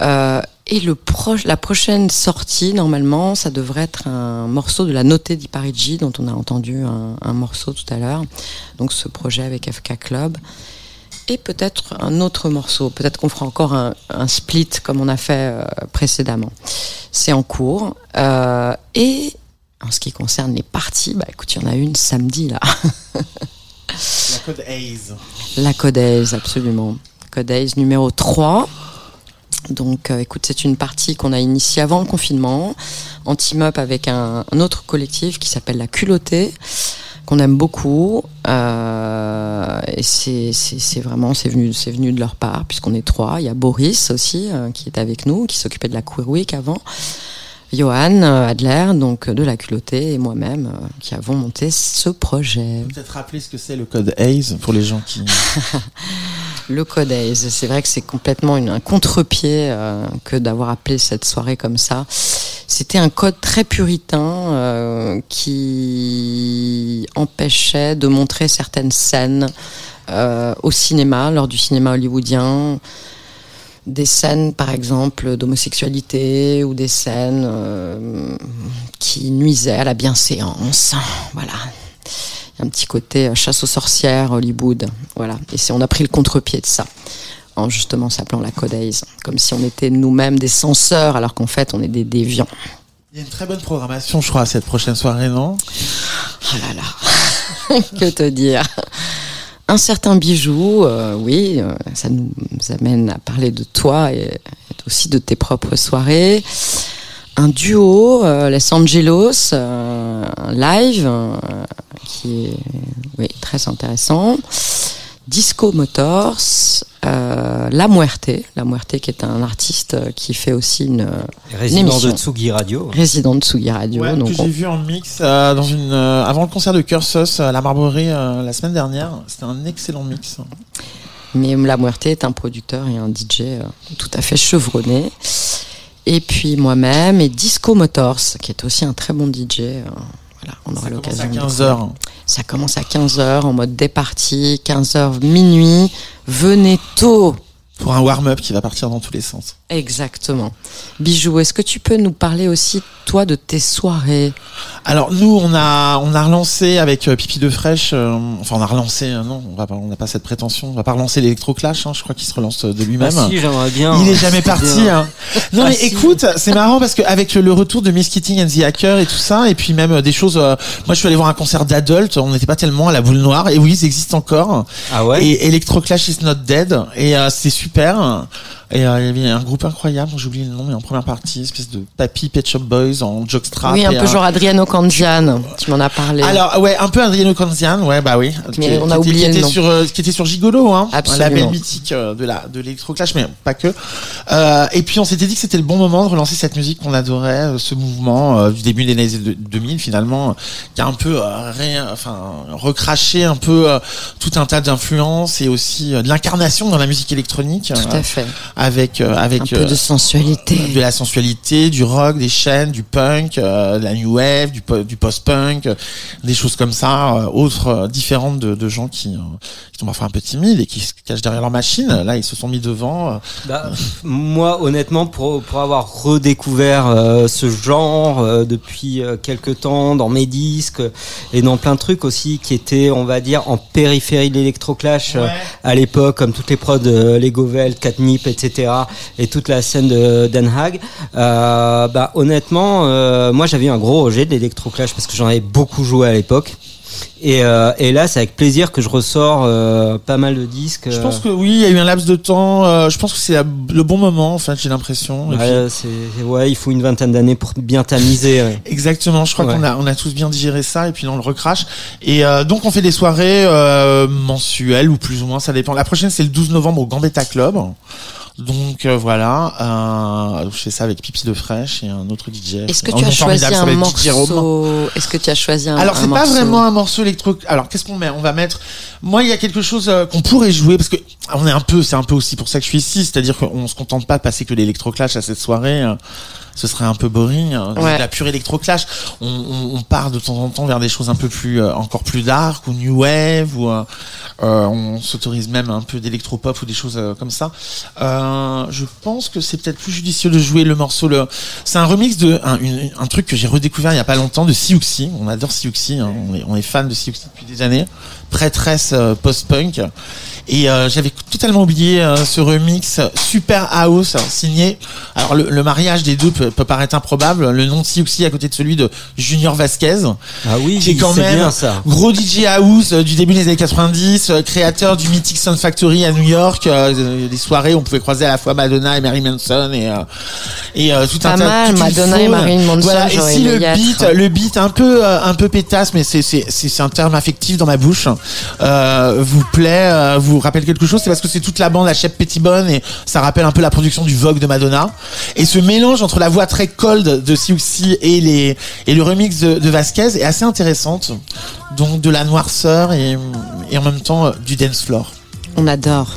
Euh, et le proche, la prochaine sortie, normalement, ça devrait être un morceau de la Notée di Parigi, dont on a entendu un, un morceau tout à l'heure. Donc ce projet avec FK Club et peut-être un autre morceau. Peut-être qu'on fera encore un, un split comme on a fait euh, précédemment. C'est en cours. Euh, et en ce qui concerne les parties, bah écoute, il y en a une samedi là. La code Haze. La Codaise, absolument. Codaise numéro 3. Donc, euh, écoute, c'est une partie qu'on a initiée avant le confinement, en team-up avec un, un autre collectif qui s'appelle La Culottée, qu'on aime beaucoup. Euh, et c'est vraiment, c'est venu, c'est venu de leur part, puisqu'on est trois. Il y a Boris aussi, euh, qui est avec nous, qui s'occupait de la Queer Week avant. Johan euh, Adler, donc euh, de La Culottée, et moi-même, euh, qui avons monté ce projet. Peut-être rappeler ce que c'est le code Haze pour les gens qui. Le Codaise, c'est vrai que c'est complètement une, un contre-pied euh, que d'avoir appelé cette soirée comme ça. C'était un code très puritain euh, qui empêchait de montrer certaines scènes au cinéma, lors du cinéma hollywoodien. Des scènes, par exemple, d'homosexualité ou des scènes euh, qui nuisaient à la bienséance. Voilà. Il y a un petit côté euh, chasse aux sorcières, Hollywood. Voilà. Et on a pris le contre-pied de ça. En justement s'appelant la Codaise. Comme si on était nous-mêmes des censeurs, alors qu'en fait, on est des déviants. Il y a une très bonne programmation, je crois, à cette prochaine soirée, non? Oh là là. que te dire? Un certain bijou, euh, oui, euh, ça nous amène à parler de toi et, aussi de tes propres soirées. Un duo, euh, Los Angeles, euh, un live qui est très intéressant. Disco Motors, euh, La Muerte, La Muerte qui est un artiste euh, qui fait aussi une euh, Résident émission. de Tsugi Radio. résident de Tsugi Radio. Ouais, donc que on- j'ai vu en mix euh, dans une euh, avant le concert de Cursus à la Marborie euh, la semaine dernière. C'était un excellent mix. Mais La Muerte est un producteur et un DJ euh, tout à fait chevronné. Et puis moi-même et Disco Motors, qui est aussi un très bon DJ. Voilà, on aura Ça commence l'occasion. à de 15 découvrir. h Ça commence à 15h en mode départi, 15h minuit. Venez tôt. Pour un warm-up qui va partir dans tous les sens. Exactement. Bijou, est-ce que tu peux nous parler aussi, toi, de tes soirées? Alors nous, on a on a relancé avec euh, Pipi de Fraîche. euh, enfin, on a relancé. euh, non, on va pas, on n'a pas cette prétention. On va pas relancer l'électroclash. Hein, je crois qu'il se relance de lui-même. Ah si, j'aimerais bien. Il est jamais parti. Hein. Non Ah, mais si. écoute, c'est marrant parce qu'avec le retour de Miss Keating and the Hacker et tout ça, et puis même euh, des choses. euh, moi, je suis allé voir un concert d'adultes. On n'était pas tellement à la boule noire. Et oui, ça existe encore. Ah ouais? Et Electroclash is not dead. Et euh, c'est super super. Et euh, il y avait un groupe incroyable, j'ai oublié le nom, mais en première partie, espèce de Papy Pet Shop Boys en jockstrap. Oui, un peu genre Adriano Candian. Tu m'en as parlé. Alors ouais, un peu Adriano Canzian, ouais bah oui. Mais Qui- on qui a était- oublié qui le était nom. sur euh, qui était sur Gigolo, hein, Absolument. un label mythique euh, de la de l'électroclash, mais pas que. Euh, et puis on s'était dit que c'était le bon moment de relancer cette musique qu'on adorait, euh, ce mouvement du début des années de- 2000 finalement, qui a un peu ré- enfin recraché un peu tout un tas d'influences et aussi de l'incarnation dans la musique électronique, Tout à fait. Avec euh, avec Un peu euh, de sensualité. de la sensualité, du rock, des chaînes, du punk, euh, de la new wave, du, du post-punk, euh, des choses comme ça, euh, autres euh, différentes de, de gens qui, euh, qui sont parfois un peu timides et qui se cachent derrière leur machine. Là, ils se sont mis devant. euh, Bah, moi, honnêtement, pour, pour avoir redécouvert euh, ce genre euh, depuis euh, quelques temps dans mes disques et dans plein de trucs aussi qui étaient, on va dire, en périphérie de l'électroclash euh, à l'époque, comme toutes les prods de Legovel, Catnip, etc. et toute la scène de Den Haag, euh, bah, honnêtement, euh, moi j'avais eu un gros rejet de l'électroclash parce que j'en avais beaucoup joué à l'époque. Et, euh, et là, c'est avec plaisir que je ressors euh, pas mal de disques. Je pense que oui, il y a eu un laps de temps. je pense que c'est le bon moment, en fait, j'ai l'impression. Puis- ouais, ouais, il faut une vingtaine d'années pour bien tamiser. ouais. Exactement, je crois Ouais. qu'on a, on a tous bien digéré ça et puis là on le recrache. Et donc on fait des soirées mensuelles ou plus ou moins, ça dépend. La prochaine c'est le 12 novembre au Gambetta Club. Donc euh, voilà, euh, je fais ça avec Pipi de Fraîche et un autre DJ. Est-ce que Un tu as choisi un morceau Est-ce que tu as choisi un Alors c'est pas vraiment un morceau électro. Alors qu'est-ce qu'on met? On va mettre. Moi il y a quelque chose euh, qu'on pourrait jouer parce que on est un peu, c'est un peu aussi pour ça que je suis ici, c'est-à-dire qu'on se contente pas de passer que l'électroclash à cette soirée. euh, ce serait un peu boring. euh, Ouais. La pure électroclash. On, on, on part de temps en temps vers des choses un peu plus, euh, encore plus dark ou new wave ou euh, euh, on s'autorise même un peu d'électropop ou des choses euh, comme ça. Euh, je pense que c'est peut-être plus judicieux de jouer le morceau. Le... C'est un remix de un, une- un truc que j'ai redécouvert il y a pas longtemps de Siouxsie. On adore Siouxsie. Hein. On, est, on est fan de Siouxsie depuis des années. Prêtresse post-punk. Et euh, j'avais totalement oublié euh, ce remix Super House hein, signé. Alors le, le mariage des deux peut, peut paraître improbable. Le nom de Siouxsie à côté de celui de Junior Vasquez Ah oui, qui est quand c'est même bien ça. gros DJ house euh, du début des années 90, euh, créateur du mythique Sound Factory à New York, euh, des soirées où on pouvait croiser à la fois Madonna et Mary Manson et euh, et euh, tout Pas un tas mal, une Madonna et. Marilyn Manson, Voilà, et si le être. beat, le beat un peu euh, un peu pétasse, mais c'est c'est c'est c'est un terme affectif dans ma bouche. Euh, vous plaît, euh, rappelle quelque chose, c'est parce que c'est toute la bande la Shep Pettibone et ça rappelle un peu la production du Vogue de Madonna. Et ce mélange entre la voix très cold de Siouxsie et les et le remix de, de Vasquez est assez intéressante. Donc de la noirceur et et en même temps euh, du dance floor. On adore.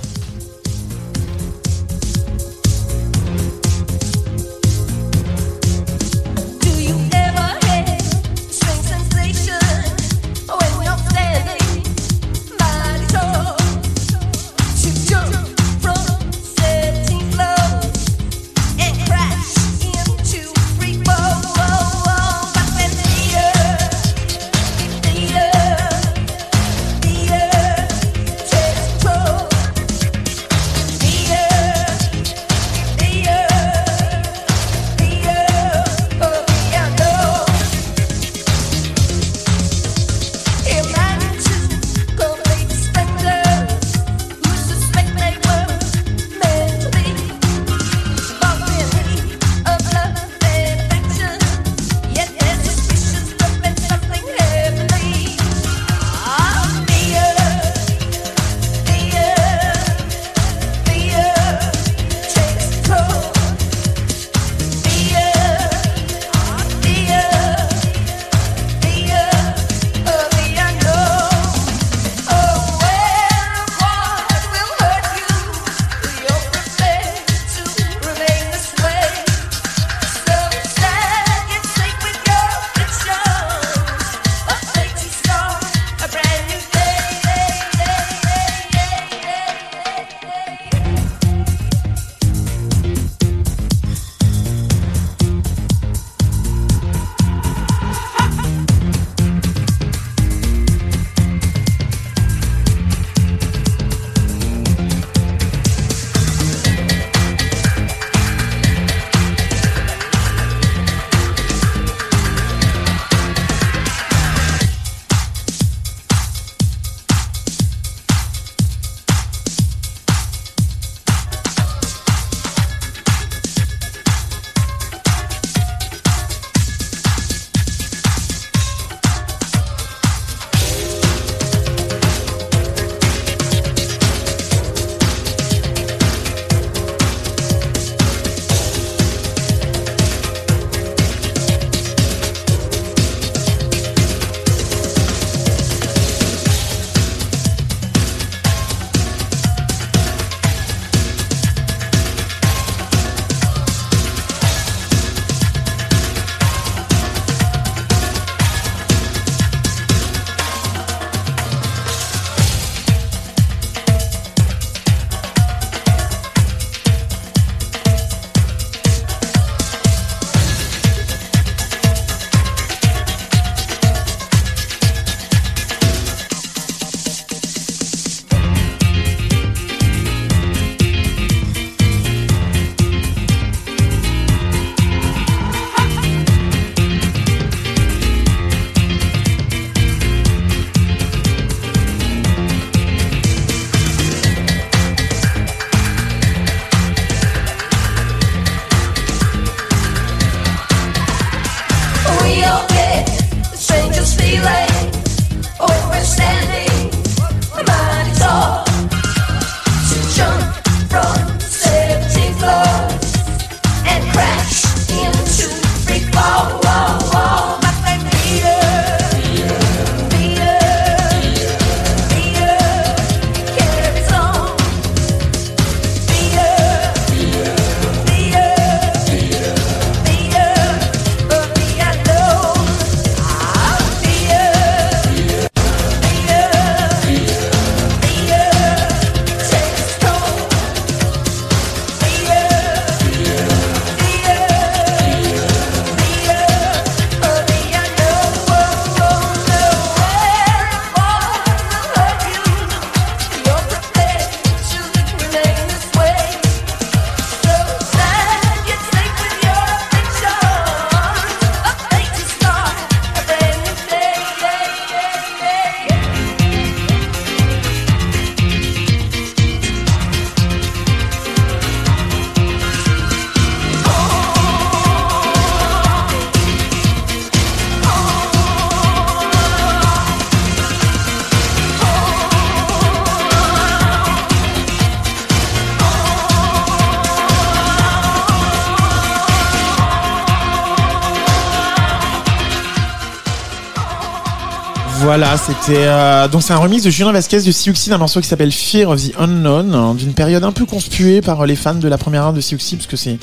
Voilà, c'était euh, donc c'est un remix de Julien Vasquez de Siouxsie d'un morceau qui s'appelle Fear of the Unknown, hein, d'une période un peu conspuée par les fans de la première heure de Siouxsie parce que c'est une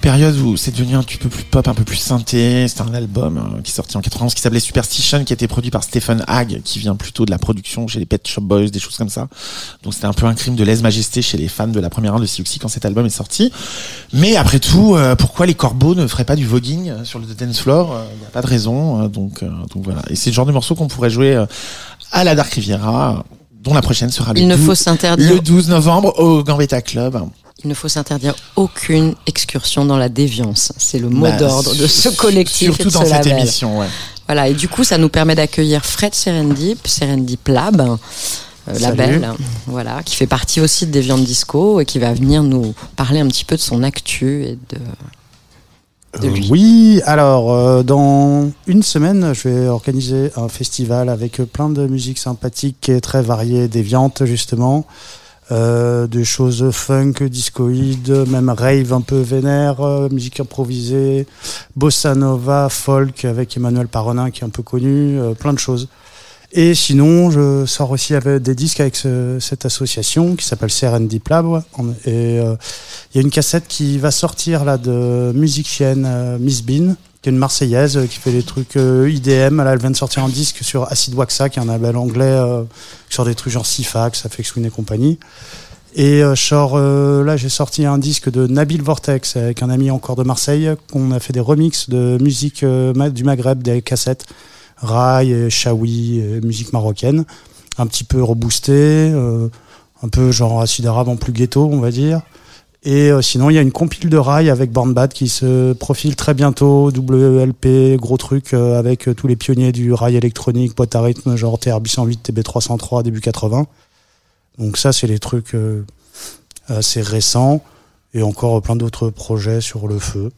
période où c'est devenu un petit peu plus pop, un peu plus synthé. C'est un album euh, qui est sorti en 91 qui s'appelait Superstition, qui a été produit par Stephen Hagg, qui vient plutôt de la production chez les Pet Shop Boys, des choses comme ça. Donc c'était un peu un crime de lèse-majesté chez les fans de la première heure de Siouxsie quand cet album est sorti. Mais après tout, euh, pourquoi les corbeaux ne feraient pas du voguing euh, sur le dance floor Il n'y a pas de raison. euh, donc, euh, donc voilà. Et c'est le genre de morceau qu'on pourrait jouer euh, à la Dark Riviera, dont la prochaine sera le, Il ne 12, faut s'interdire le 12 novembre au Gambetta Club. Il ne faut s'interdire aucune excursion dans la déviance. C'est le mot Bah, d'ordre de ce collectif Surtout et de dans ce cette label. émission, ouais. Voilà, et du coup, ça nous permet d'accueillir Fred Serendip, Serendip Lab, euh. Label, voilà, qui fait partie aussi de Deviant Disco et qui va venir nous parler un petit peu de son actu et de. Euh, lui. oui, alors euh, dans une semaine, je vais organiser un festival avec plein de musique sympathique et très variée, déviante justement. Euh, des choses funk, discoïdes, même rave un peu vénère, euh, musique improvisée, bossa nova, folk avec Emmanuel Paronin qui est un peu connu, euh, plein de choses. Et sinon, je sors aussi avec des disques avec ce- cette association qui s'appelle CRN Lab. ouais. Et euh, il y a une cassette qui va sortir là de musicienne euh, Miss Bean, qui est une Marseillaise euh, qui fait des trucs euh, IDM. Là, elle vient de sortir un disque sur Acid Waxa, qui est un label anglais sur des trucs genre Sifax, Afex Twin et compagnie. Et je sors, là, j'ai sorti un disque de Nabil Vortex avec un ami encore de Marseille, qu'on a fait des remixes de musique du Maghreb, des cassettes, rail, et chaoui, et musique marocaine, un petit peu reboosté, euh, un peu genre acide arabe en plus ghetto, on va dire. Et euh, sinon, il y a une compile de rail avec Born Bad qui se profile très bientôt, WLP, gros truc, euh, avec euh, tous les pionniers du rail électronique, boîte à rythme, genre TR-808, TB303, début 80. Donc ça, c'est les trucs euh, assez récents, et encore plein d'autres projets sur le feu.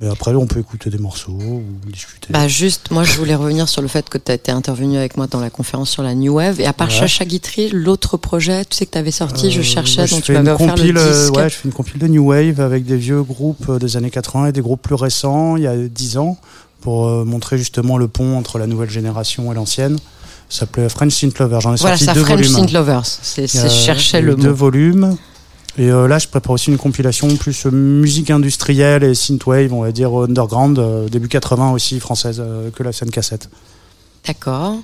Mais après, on peut écouter des morceaux ou discuter. Bah juste, moi je voulais revenir sur le fait que tu as été intervenu avec moi dans la conférence sur la New Wave. Et à part Ouais. Chacha Guitry, l'autre projet, tu sais que tu avais sorti, je Euh, cherchais, ouais, je dont tu m'avais une offert compile, le euh, disque. Ouais, je fais une compile de New Wave avec des vieux groupes euh, des années 80 et des groupes plus récents, il y a 10 ans, pour euh, montrer justement le pont entre la nouvelle génération et l'ancienne. Ça s'appelait French Synth Lover. J'en ai Voilà, sorti ça deux French volumes. Synth Lovers. C'est, c'est- je cherchais le eu Deux mot. volumes. Et euh, là, je prépare aussi une compilation plus euh, musique industrielle et synthwave, on va dire underground, euh, début 80 aussi française que la scène cassette. D'accord.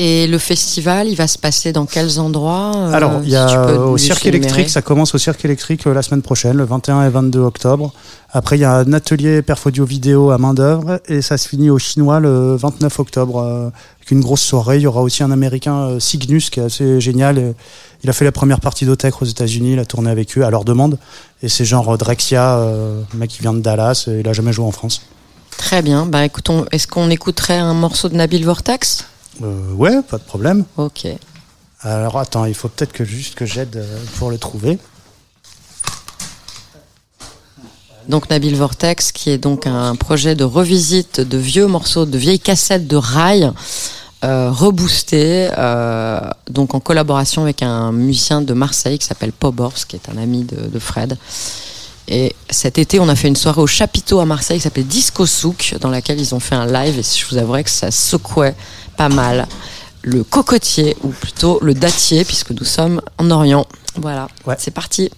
Et le festival, il va se passer dans quels endroits euh, Alors, il y a au Cirque électrique, ça commence au Cirque électrique euh, la semaine prochaine, le 21 et 22 octobre. Après, il y a un atelier perf audio vidéo à main d'œuvre et ça se finit au Chinois le 29 octobre euh, avec une grosse soirée. Il y aura aussi un Américain, euh, Cygnus, qui est assez génial. Il a fait la première partie d'Otech aux États-Unis, il a tourné avec eux à leur demande. Et c'est genre Drexia, un mec qui vient de Dallas, et il a jamais joué en France. Très bien. Bah écoutons, est-ce qu'on écouterait un morceau de Nabil Vortex? Euh, ouais, pas de problème. Ok. Alors attends, il faut peut-être que juste que j'aide euh, pour le trouver. Donc Nabil Vortex, qui est donc un projet de revisite de vieux morceaux, de vieilles cassettes de rail, euh, reboostés, euh, donc en collaboration avec un musicien de Marseille qui s'appelle Pobors, qui est un ami de, de Fred. Et cet été, on a fait une soirée au chapiteau à Marseille qui s'appelait Disco Souk, dans laquelle ils ont fait un live, et je vous avouerai que ça secouait pas mal le cocotier, ou plutôt le dattier, puisque nous sommes en Orient. Voilà, Ouais. c'est parti.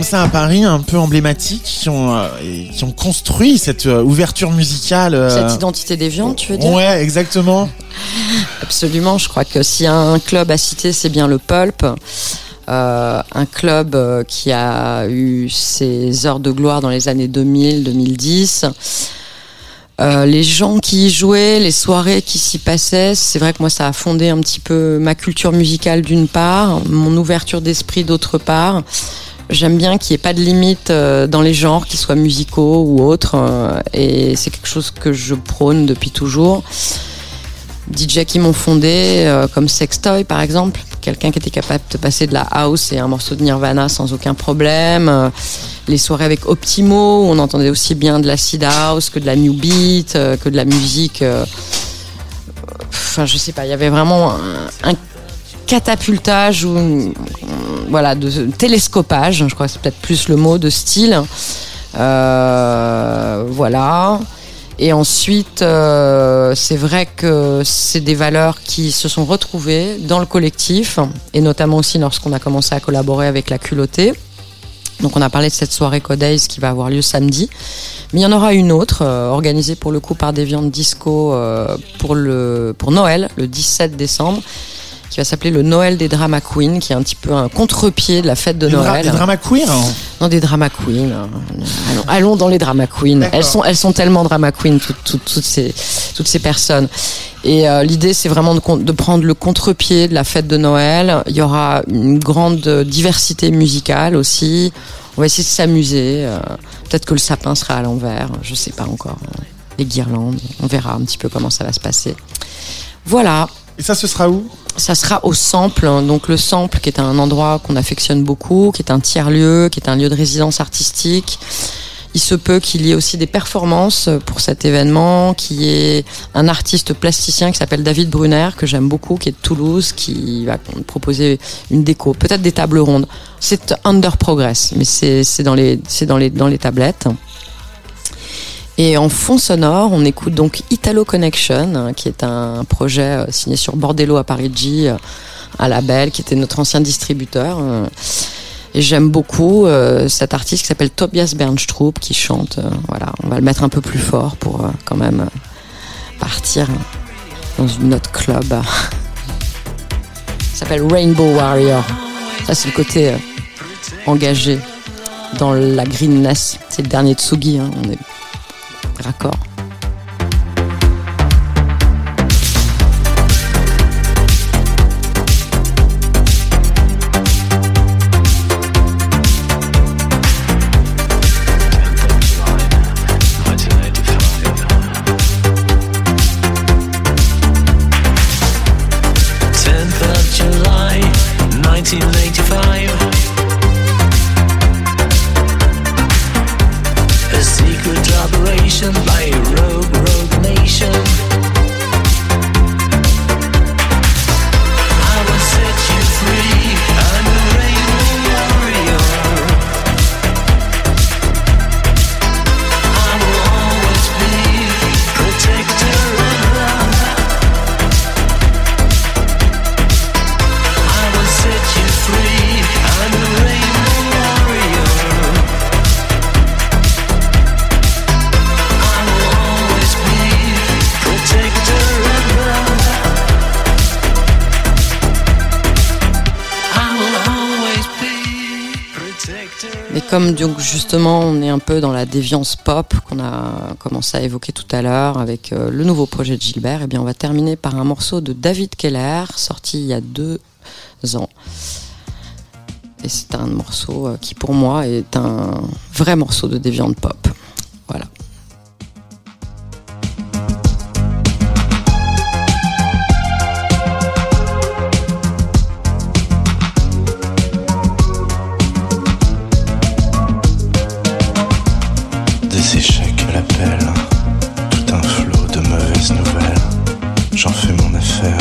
Comme ça à Paris un peu emblématiques qui ont, euh, qui ont construit cette euh, ouverture musicale. euh, Cette identité des viandes, tu veux dire? Ouais, exactement. Absolument, je crois que s'il y a un club à citer, c'est bien le Pulp. Un club qui a eu ses heures de gloire dans les années 2000-2010. Euh, les gens qui y jouaient, les soirées qui s'y passaient, c'est vrai que moi ça a fondé un petit peu ma culture musicale d'une part, mon ouverture d'esprit d'autre part. J'aime bien qu'il n'y ait pas de limite euh, dans les genres, qu'ils soient musicaux ou autres, euh, et c'est quelque chose que je prône depuis toujours. DJ qui m'ont fondé, euh, comme Sextoy par exemple, quelqu'un qui était capable de passer de la house et un morceau de Nirvana sans aucun problème. Les soirées avec Optimo, où on entendait aussi bien de l'acid house que de la new beat, que de la musique. Enfin, je sais pas, il y avait vraiment un catapultage ou voilà de télescopage, je crois que c'est peut-être plus le mot de style. Euh, voilà. Et ensuite, euh, c'est vrai que c'est des valeurs qui se sont retrouvées dans le collectif, et notamment aussi lorsqu'on a commencé à collaborer avec la culottée. Donc on a parlé de cette soirée Codays qui va avoir lieu samedi. Mais il y en aura une autre, euh, organisée pour le coup par des viandes disco pour, le, pour Noël, le 17 décembre, qui va s'appeler le Noël des Drama Queens, qui est un petit peu un contre-pied de la fête de Des, dra- Noël. des drama hein. Non, des drama queens. Allons, allons dans les drama queens. Elles sont, elles sont tellement drama queens, toutes, ces, toutes ces personnes. Et euh, l'idée, c'est vraiment de, prendre le contre-pied de la fête de Noël. Il y aura une grande diversité musicale aussi. On va essayer de s'amuser. euh, Peut-être que le sapin sera à l'envers. Je sais pas encore. Les guirlandes. On verra un petit peu comment ça va se passer. Voilà. Et ça, ce sera où Ça sera au Sample, hein. donc le Sample qui est un endroit qu'on affectionne beaucoup, qui est un tiers-lieu, qui est un lieu de résidence artistique. Il se peut qu'il y ait aussi des performances pour cet événement, qui est un artiste plasticien qui s'appelle David Brunner, que j'aime beaucoup, qui est de Toulouse, qui va proposer une déco, peut-être des tables rondes. C'est under progress, mais c'est dans les dans les tablettes. Et en fond sonore, on écoute donc Italo Connection, hein, qui est un projet euh, signé sur Bordello à Parigi, euh, un label qui était notre ancien distributeur. euh. Et j'aime beaucoup euh, cet artiste qui s'appelle Tobias Bernstrup qui chante. euh, voilà, on va le mettre un peu plus fort pour euh, quand même euh, partir dans une autre club. Ça s'appelle Rainbow Warrior. Ça c'est le côté euh, engagé dans la greenness. C'est le dernier Tsugi, hein, raccord. July, 1985. Dans la déviance pop qu'on a commencé à évoquer tout à l'heure avec euh, le nouveau projet de Gilbert, et bien on va terminer par un morceau de David Keller sorti il y a deux ans. Et c'est un morceau euh, qui pour moi est un vrai morceau de déviante pop. Voilà. J'en fais mon affaire,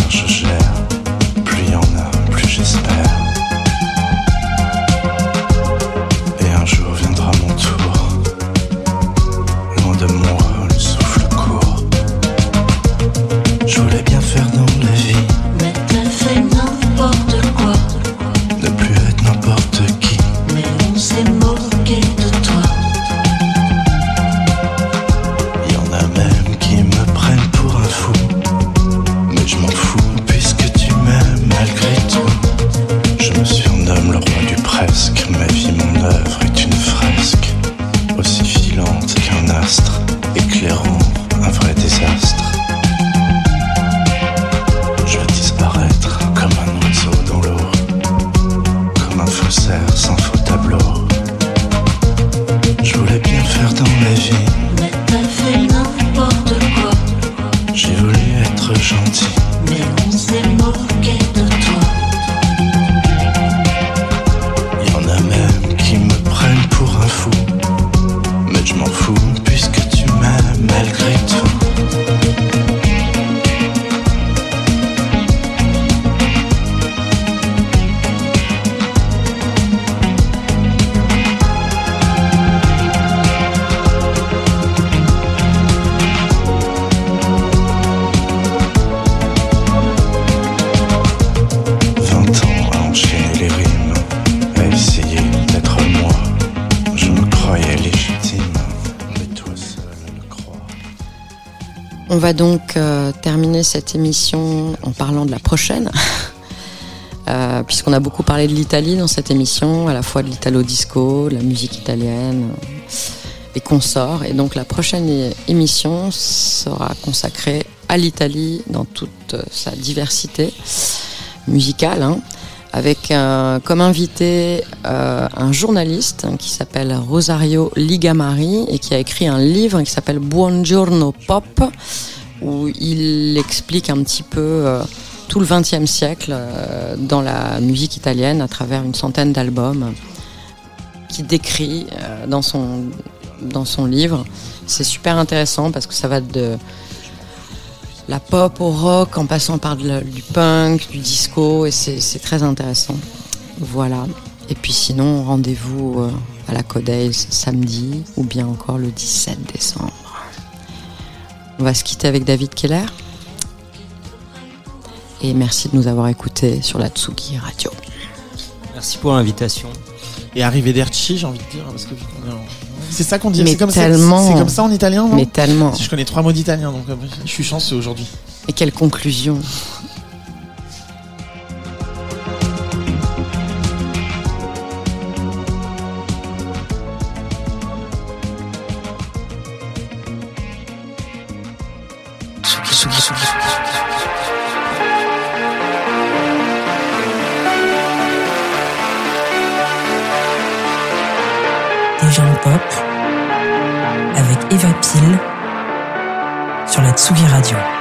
va donc euh, terminer cette émission en parlant de la prochaine. Euh, Puisqu'on a beaucoup parlé de l'Italie dans cette émission, à la fois de l'italo-disco, de la musique italienne euh, et consorts. Et donc la prochaine émission sera consacrée à l'Italie dans toute sa diversité musicale, hein, avec comme invité euh, un journaliste qui s'appelle Rosario Ligamari et qui a écrit un livre qui s'appelle Buongiorno Pop, où il explique un petit peu euh, tout le XXe siècle euh, dans la musique italienne à travers une centaine d'albums qui décrit euh, dans son dans son livre. C'est super intéressant parce que ça va de la pop au rock en passant par du punk, du disco et c'est très intéressant. Voilà. Et puis sinon, rendez-vous euh, à la Codays samedi ou bien encore le 17 décembre. On va se quitter avec David Keller. Et merci de nous avoir écoutés sur la Tsugi Radio. Merci pour l'invitation. Et arrivederci, j'ai envie de dire. Parce que c'est ça qu'on dit. Mais C'est comme, ça- tellement. c'est comme ça en italien, non? Mais tellement. Je connais trois mots d'italien, donc euh, je suis chanceux aujourd'hui. Et quelle conclusion sur la Tsugi Radio.